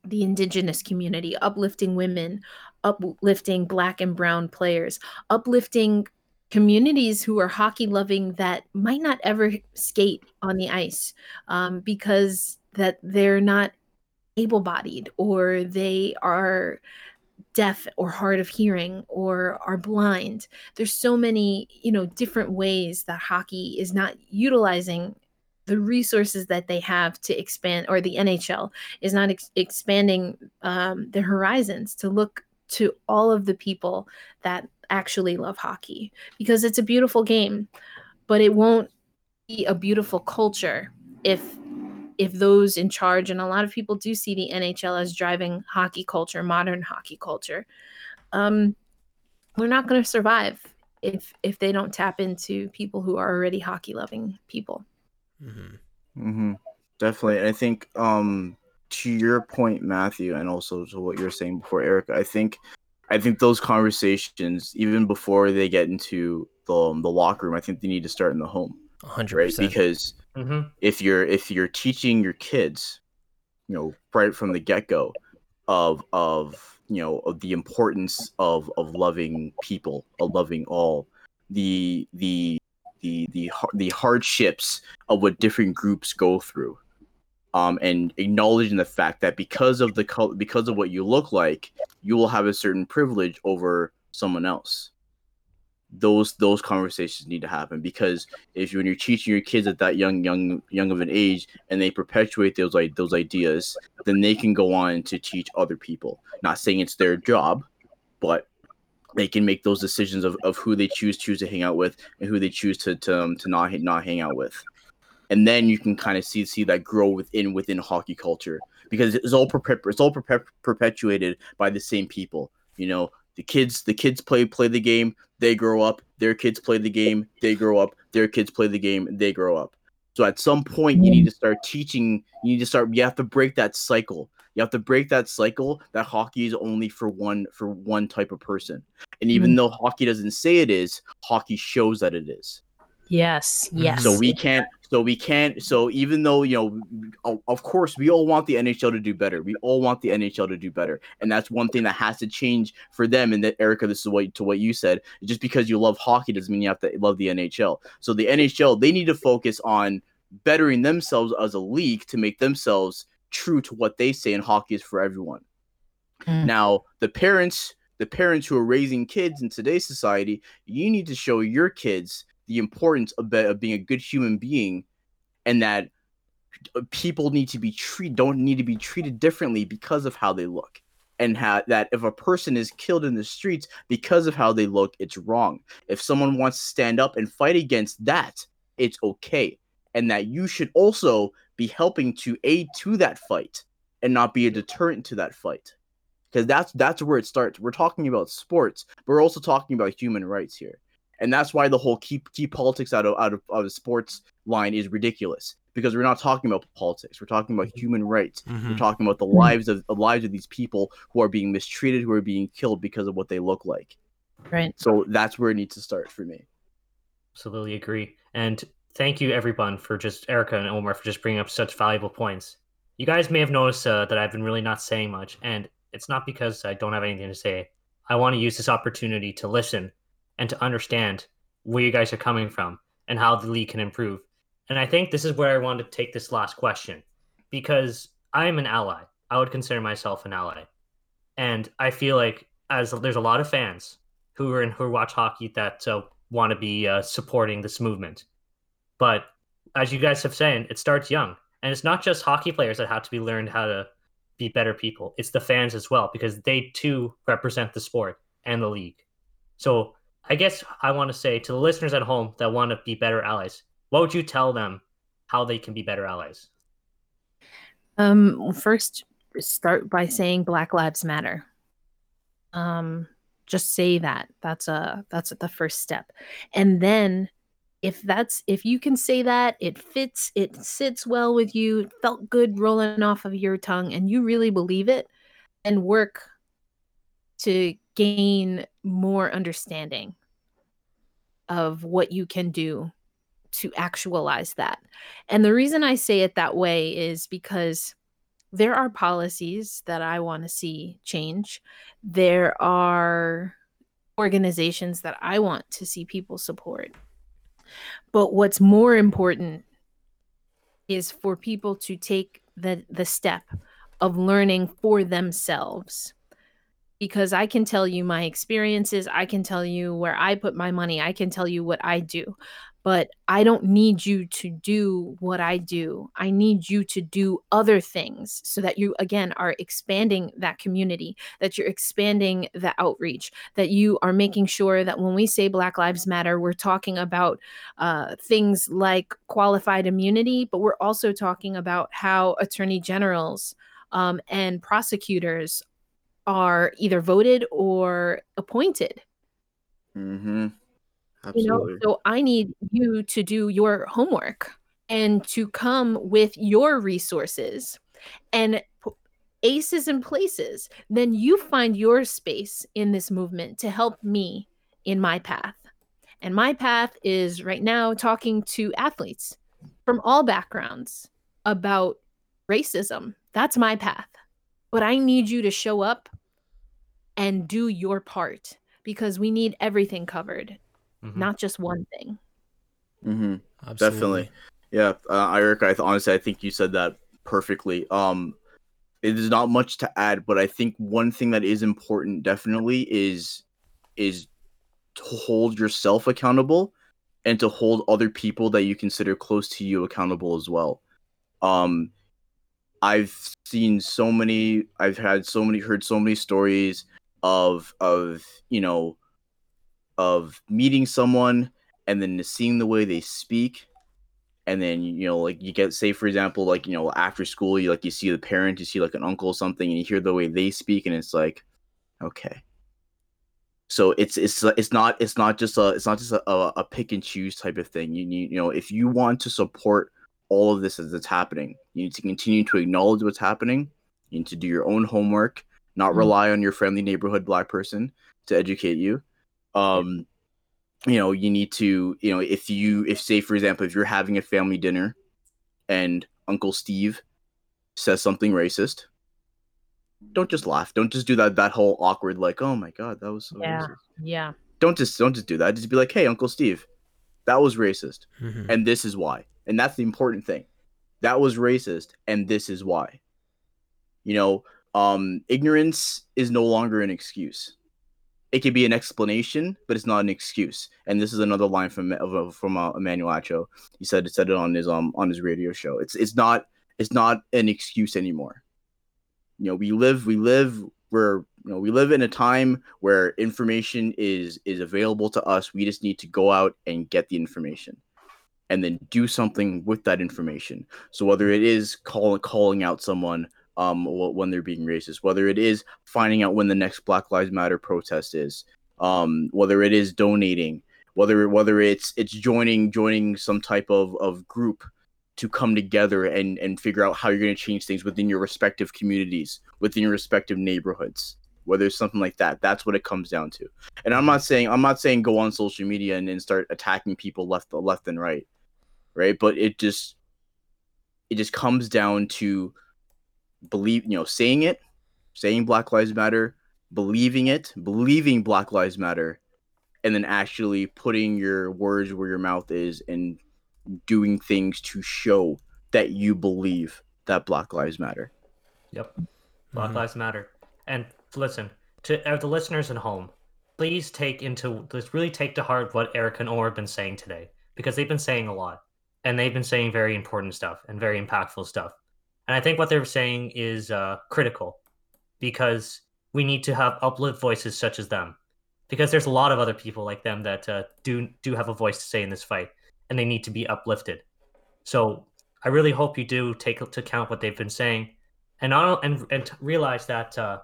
the indigenous community, uplifting women, uplifting black and brown players, uplifting communities who are hockey loving that might not ever skate on the ice um, because that they're not able bodied or they are deaf or hard of hearing or are blind. There's so many you know different ways that hockey is not utilizing the resources that they have to expand or the nhl is not ex- expanding um, their horizons to look to all of the people that actually love hockey. Because it's a beautiful game, but it won't be a beautiful culture if if those in charge and a lot of people do see the NHL as driving hockey culture, modern hockey culture. Um, we're not going to survive if if they don't tap into people who are already hockey loving people. Mm-hmm. Mm-hmm. Definitely, and I think um, to your point, Matthew, and also to what you're saying before, Erica, I think I think those conversations, even before they get into the um, the locker room, I think they need to start in the home. Hundred right? Because mm-hmm. if you're if you're teaching your kids, you know, right from the get go, of of you know of the importance of of loving people, of loving all, the the the the the hardships of what different groups go through, um, and acknowledging the fact that because of the color, because of what you look like, you will have a certain privilege over someone else. Those those conversations need to happen because if when you're teaching your kids at that young young young of an age and they perpetuate those like those ideas, then they can go on to teach other people. Not saying it's their job, but they can make those decisions of, of who they choose choose to hang out with and who they choose to to, um, to not not hang out with and then you can kind of see see that grow within within hockey culture because it's all perpe- it's all perpe- perpetuated by the same people. You know, the kids the kids play play the game, they grow up. Their kids play the game, they grow up. Their kids play the game, they grow up. So at some point, you need to start teaching. You need to start. You have to break that cycle. You have to break that cycle that hockey is only for one for one type of person. And even mm-hmm. though hockey doesn't say it is, hockey shows that it is. Yes, yes. So we can't so we can't. So even though you know, of course, we all want the NHL to do better. We all want the NHL to do better, and that's one thing that has to change for them. And that Erica, this is what to what you said. Just because you love hockey doesn't mean you have to love the NHL. So the NHL they need to focus on bettering themselves as a league to make themselves true to what they say. And hockey is for everyone. Mm. Now the parents, the parents who are raising kids in today's society, you need to show your kids the importance of, of being a good human being and that uh, people need to be treated don't need to be treated differently because of how they look. And how that if a person is killed in the streets because of how they look it's wrong. If someone wants to stand up and fight against that it's okay. And that you should also be helping to aid to that fight and not be a deterrent to that fight. Because that's that's where it starts. We're talking about sports but we're also talking about human rights here and that's why the whole keep keep politics out of out of, out of sports line is ridiculous. Because we're not talking about politics. We're talking about human rights. Mm-hmm. we're talking about the mm-hmm. lives of the lives of these people who are being mistreated who are being killed because of what they look like. Right. So that's where it needs to start for me. Absolutely agree. And thank you everyone for just erica and omar for just bringing up such valuable points. You guys may have noticed uh, that i've been really not saying much and it's not because i don't have anything to say. I want to use this opportunity to listen and to understand where you guys are coming from and how the league can improve. And I think this is where I want to take this last question because I am an ally. I would consider myself an ally. And I feel like as there's a lot of fans who are in who watch hockey that so want to be uh, supporting this movement. But as you guys have said, it starts young, and it's not just hockey players that have to be learned how to be better people. It's the fans as well because they too represent the sport and the league. So I guess I want to say to the listeners at home that want to be better allies, what would you tell them how they can be better allies? Um, first, start by saying Black Lives Matter. Um, just say that. That's a that's the first step, and then if that's if you can say that it fits it sits well with you felt good rolling off of your tongue and you really believe it and work to gain more understanding of what you can do to actualize that. And the reason i say it that way is because there are policies that i want to see change. There are organizations that i want to see people support. But what's more important is for people to take the the step of learning for themselves. Because I can tell you my experiences, I can tell you where I put my money, I can tell you what I do but I don't need you to do what I do. I need you to do other things so that you, again, are expanding that community, that you're expanding the outreach, that you are making sure that when we say Black Lives Matter, we're talking about uh, things like qualified immunity, but we're also talking about how attorney generals um, and prosecutors are either voted or appointed. Mm-hmm. Absolutely. You know, so I need you to do your homework and to come with your resources and aces and places. Then you find your space in this movement to help me in my path. And my path is right now talking to athletes from all backgrounds about racism. That's my path. But I need you to show up and do your part because we need everything covered mm-hmm. not just one thing. Mm-hmm. Definitely. Yeah, uh, Eric, I th- honestly, I think you said that perfectly. Um, it is not much to add, but I think one thing that is important definitely is is to hold yourself accountable and to hold other people that you consider close to you accountable as well. Um, I've seen so many, I've had so many, heard so many stories of of you know of meeting someone and then seeing the way they speak. And then you know like you get say for example like you know after school you like you see the parent you see like an uncle or something and you hear the way they speak and it's like okay. So it's it's it's not it's not just a it's not just a, a pick and choose type of thing. You need you know if you want to support all of this as it's happening. You need to continue to acknowledge what's happening. You need to do your own homework not mm-hmm. rely on your friendly neighborhood black person to educate you. Um you know you need to you know if you if say for example if you're having a family dinner and uncle steve says something racist don't just laugh. Don't just do that that whole awkward like oh my god that was so yeah. racist. yeah. Don't just don't just do that. Just be like hey uncle steve that was racist. Mm-hmm. and this is why and that's the important thing that was racist and this is why you know um ignorance is no longer an excuse it could be an explanation, but it's not an excuse. And this is another line from from uh, Emmanuel Acho. He said it said it on his um on his radio show. It's it's not it's not an excuse anymore. You know, we live we live we're you know we live in a time where information is is available to us. We just need to go out and get the information and then do something with that information. So whether it is calling calling out someone um, when they're being racist, whether it is finding out when the next Black Lives Matter protest is, um, whether it is donating, whether whether it's it's joining joining some type of, of group to come together and and figure out how you're going to change things within your respective communities, within your respective neighborhoods. Whether it's something like that, that's what it comes down to. And I'm not saying I'm not saying go on social media and, and start attacking people left left and right, right? But it just it just comes down to believe, you know, saying it, saying Black Lives Matter, believing it, believing Black Lives Matter, and then actually putting your words where your mouth is and doing things to show that you believe that Black Lives Matter. Yep. Black mm-hmm. Lives Matter. And listen, to uh, the listeners at home, please take into let's really take to heart what Eric and Omar have been saying today because they've been saying a lot and they've been saying very important stuff and very impactful stuff. And I think what they're saying is uh, critical because we need to have uplift voices such as them because there's a lot of other people like them that uh, do do have a voice to say in this fight and they need to be uplifted. So I really hope you do take to account what they've been saying and and and realize that uh,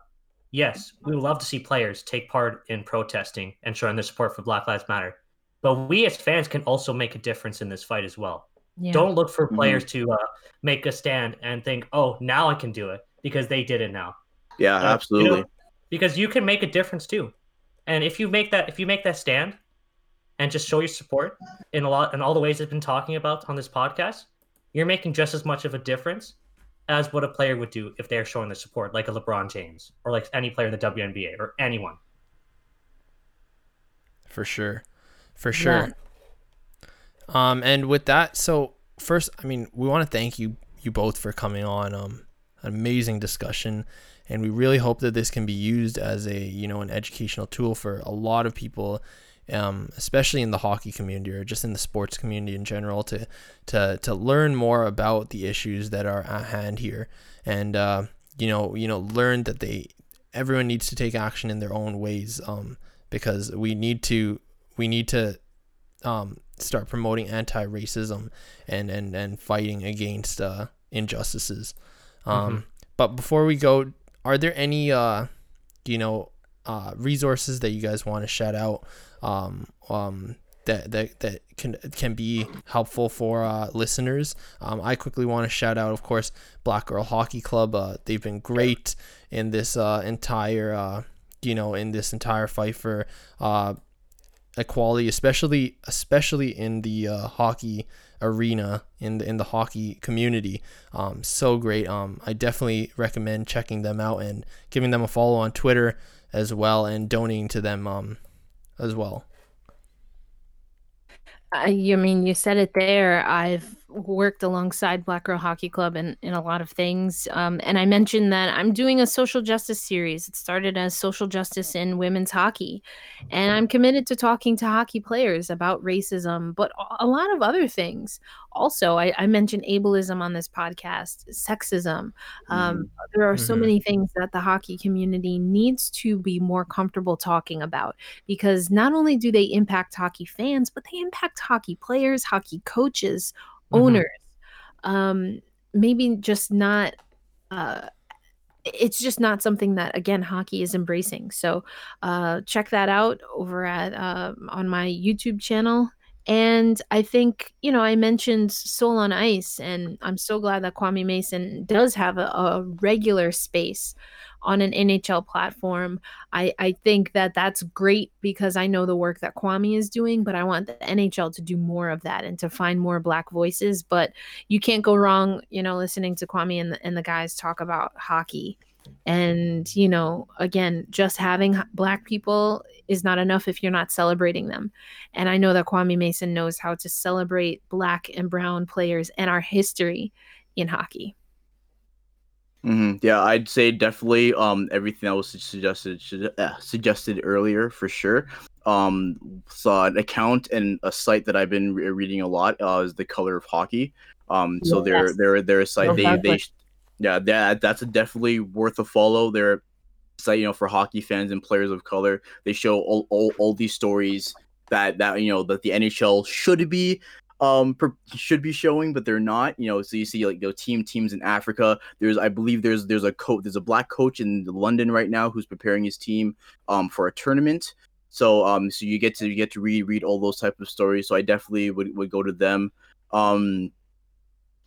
yes, we would love to see players take part in protesting and showing their support for Black Lives Matter. But we as fans can also make a difference in this fight as well. Yeah. Don't look for players to uh, make a stand and think, "Oh, now I can do it because they did it now." Yeah, Uh, you absolutely. know, because you can make a difference too. And if you make that, if you make that stand, and just show your support in a lot in all the ways I've been talking about on this podcast, you're making just as much of a difference as what a player would do if they're showing their support, like a LeBron James or like any player in the WNBA or anyone. for sure for sure um and with that so first i mean we want to thank you you both for coming on um an amazing discussion. And we really hope that this can be used as a you know an educational tool for a lot of people um, especially in the hockey community or just in the sports community in general to to to learn more about the issues that are at hand here. And uh, you know you know learn that they everyone needs to take action in their own ways um, because we need to we need to um, start promoting anti-racism and and and fighting against uh, injustices um, but before we go are there any uh, you know uh, resources that you guys want to shout out um, um, that, that that can can be helpful for uh, listeners. Um, I quickly want to shout out, of course, Black Girl Hockey Club. Uh, they've been great in this uh, entire uh, you know in this entire fight for uh, equality, especially especially in the uh, hockey arena in the in the hockey community. Um, so great. Um, I definitely recommend checking them out and giving them a follow on Twitter as well and donating to them um, as well. I, you mean you said it there. I've worked alongside Black Girl Hockey Club in, in a lot of things. Um, and I mentioned that I'm doing a social justice series. It started as social justice in women's hockey. And I'm committed to talking to hockey players about racism, but a- lot of other things. Also, I, I mentioned ableism on this podcast, sexism. Um, there are so Mhm. many things that the hockey community needs to be more comfortable talking about because not only do they impact hockey fans, but they impact hockey players, hockey coaches, Mhm. owners. Um, maybe just not. Uh, it's just not something that again hockey is embracing. So uh, check that out over at um on my YouTube channel. And I think you know I mentioned Soul on Ice, and I'm so glad that Kwame Mason does have a, a regular space on an NHL platform. I, I think that that's great because I know the work that Kwame is doing, but I want the NHL to do more of that and to find more Black voices. But you can't go wrong, you know, listening to Kwame and the, and the guys talk about hockey. And, you know, again, just having Black people is not enough if you're not celebrating them. And I know that Kwame Mason knows how to celebrate Black and Brown players and our history in hockey. Hmm Yeah, I'd say definitely um everything that was suggested should- uh, suggested earlier for sure. Um, saw an account and a site that I've been re- reading a lot uh, is the Color of Hockey. Um, so they're they're they're a site they Exactly. they yeah that that's a definitely worth a follow. They're a site you know for hockey fans and players of color. They show all all, all these stories that that you know that the NHL should be um per- should be showing but they're not you know so you see like the team teams in africa there's i believe there's there's a coach there's a black coach in london right now who's preparing his team um for a tournament. So um so you get to you get to read read all those type of stories so i definitely would, would go to them. Um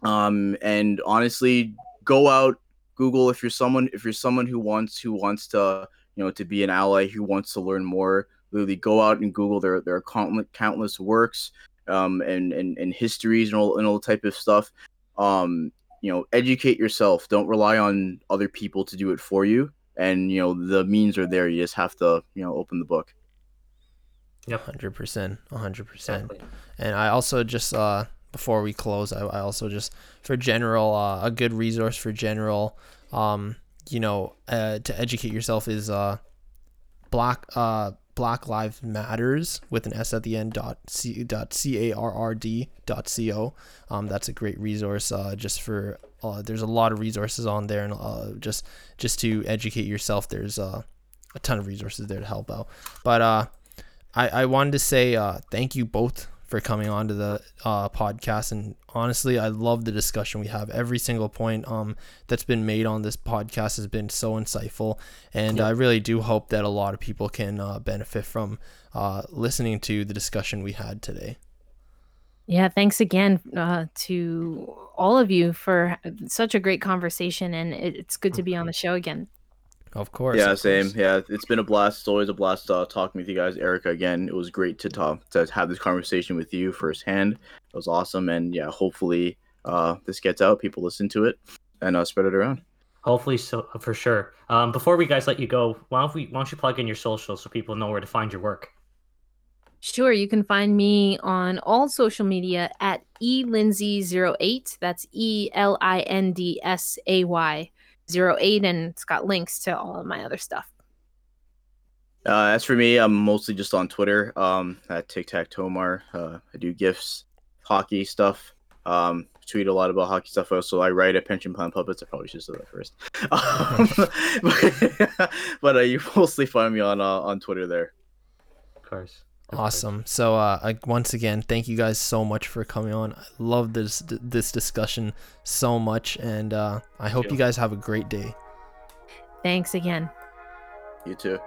um and honestly go out google if you're someone if you're someone who wants who wants to you know to be an ally who wants to learn more literally go out and google there there are countless countless works um and and, and histories and all and all type of stuff um you know educate yourself don't rely on other people to do it for you and you know the means are there you just have to you know open the book Yep. 100%. 100%. And I also just uh before we close, I, I also just for general uh, a good resource for general um you know uh, to educate yourself is uh block uh Black Lives Matters with an S at the end dot c dot c a r r d dot c o. Um, that's a great resource. Uh, just for uh, there's a lot of resources on there, and uh, just just to educate yourself. There's uh, a ton of resources there to help out. But uh, I I wanted to say uh, thank you both for coming on to the uh, podcast. And honestly, I love the discussion we have. Every single point um, that's been made on this podcast has been so insightful. And I really do hope that a lot of people can uh, benefit from uh, listening to the discussion we had today. Yeah, thanks again uh, to all of you for such a great conversation, and it's good to be on the show again. Of course. yeah, of same. course. Yeah, it's been a blast. It's always a blast uh, talking with you guys, Erica. Again, it was great to talk to have this conversation with you firsthand. It was awesome, and yeah, hopefully uh, this gets out. People listen to it and uh, spread it around. Hopefully, so for sure. Um, before we guys let you go, why don't we why don't you plug in your socials so people know where to find your work? Sure, you can find me on all social media at elindsay08. That's E L I N D S A Y 08, and it's got links to all of my other stuff. Uh, as for me, I'm mostly just on Twitter um, at Tic Tac Tomar. Uh, I do gifs, hockey stuff. Um, tweet a lot about hockey stuff. Also, I write at Pension Plan Puppets. I probably should say that first. Um, but but uh, you mostly find me on uh, on Twitter there. Of course. Of course. Awesome. So uh, I, once again, thank you guys so much for coming on. I love this this discussion so much, and uh, I hope you. you guys have a great day. Thanks again. You too.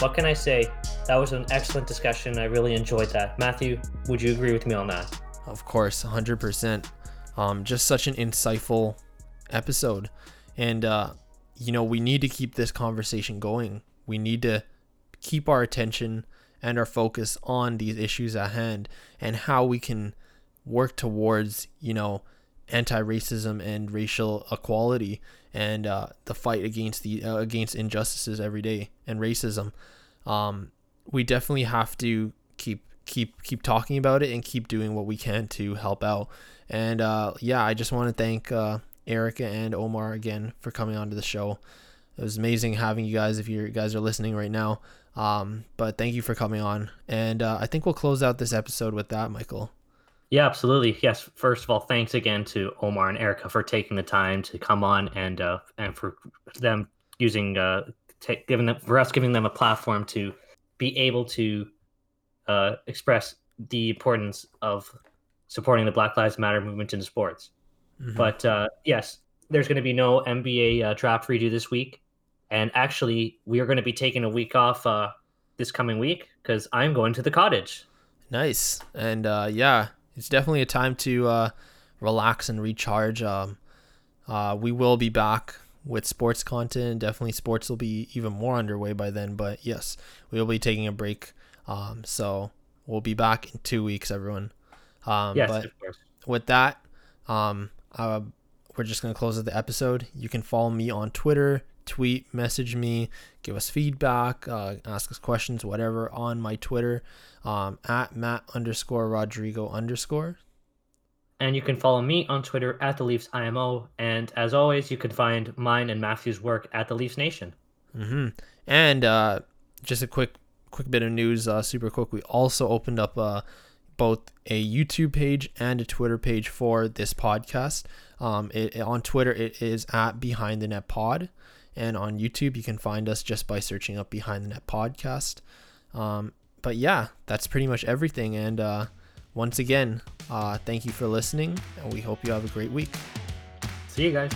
What can I say? That was an excellent discussion. I really enjoyed that. Matthew, would you agree with me on that? Of course, 100%. Um, just such an insightful episode. And, uh, you know, we need to keep this conversation going. We need to keep our attention and our focus on these issues at hand and how we can work towards, you know, anti racism and racial equality and uh, the fight against the uh, against injustices every day and racism. Um, we definitely have to keep keep keep talking about it and keep doing what we can to help out. And uh, yeah, I just want to thank uh, Erica and Omar again for coming onto the show. It was amazing having you guys if you guys are listening right now. Um, but thank you for coming on. And uh, I think we'll close out this episode with that, Michael. Yeah, absolutely. Yes. First of all, thanks again to Omar and Erica for taking the time to come on and uh, and for them using uh, ta- giving them for us giving them a platform to be able to uh, express the importance of supporting the Black Lives Matter movement in sports. Mhm. But uh, yes, there's going to be no NBA uh, draft redo this week, and actually, we are going to be taking a week off uh, this coming week because I'm going to the cottage. Nice. And uh, yeah, it's definitely a time to uh, relax and recharge. Um, uh, we will be back with sports content. Definitely, sports will be even more underway by then. But yes, we will be taking a break. Um, so we'll be back in two weeks, everyone. Um, yes, but of course. with that, um, uh, we're just gonna close the episode. You can follow me on Twitter, tweet, message me, give us feedback, uh, ask us questions, whatever on my Twitter, um, at Matt underscore Rodrigo underscore. And you can follow me on Twitter at the Leafs IMO. And as always, you can find mine and Matthew's work at the Leafs Nation. hmm And uh, just a quick quick bit of news, uh, super quick. We also opened up uh, both a YouTube page and a Twitter page for this podcast. Um, it, on Twitter, it is at Behind the Net Pod, and on YouTube, you can find us just by searching up Behind the Net Podcast. Um, but yeah, that's pretty much everything. And uh, once again, uh, thank you for listening, and we hope you have a great week. See you guys.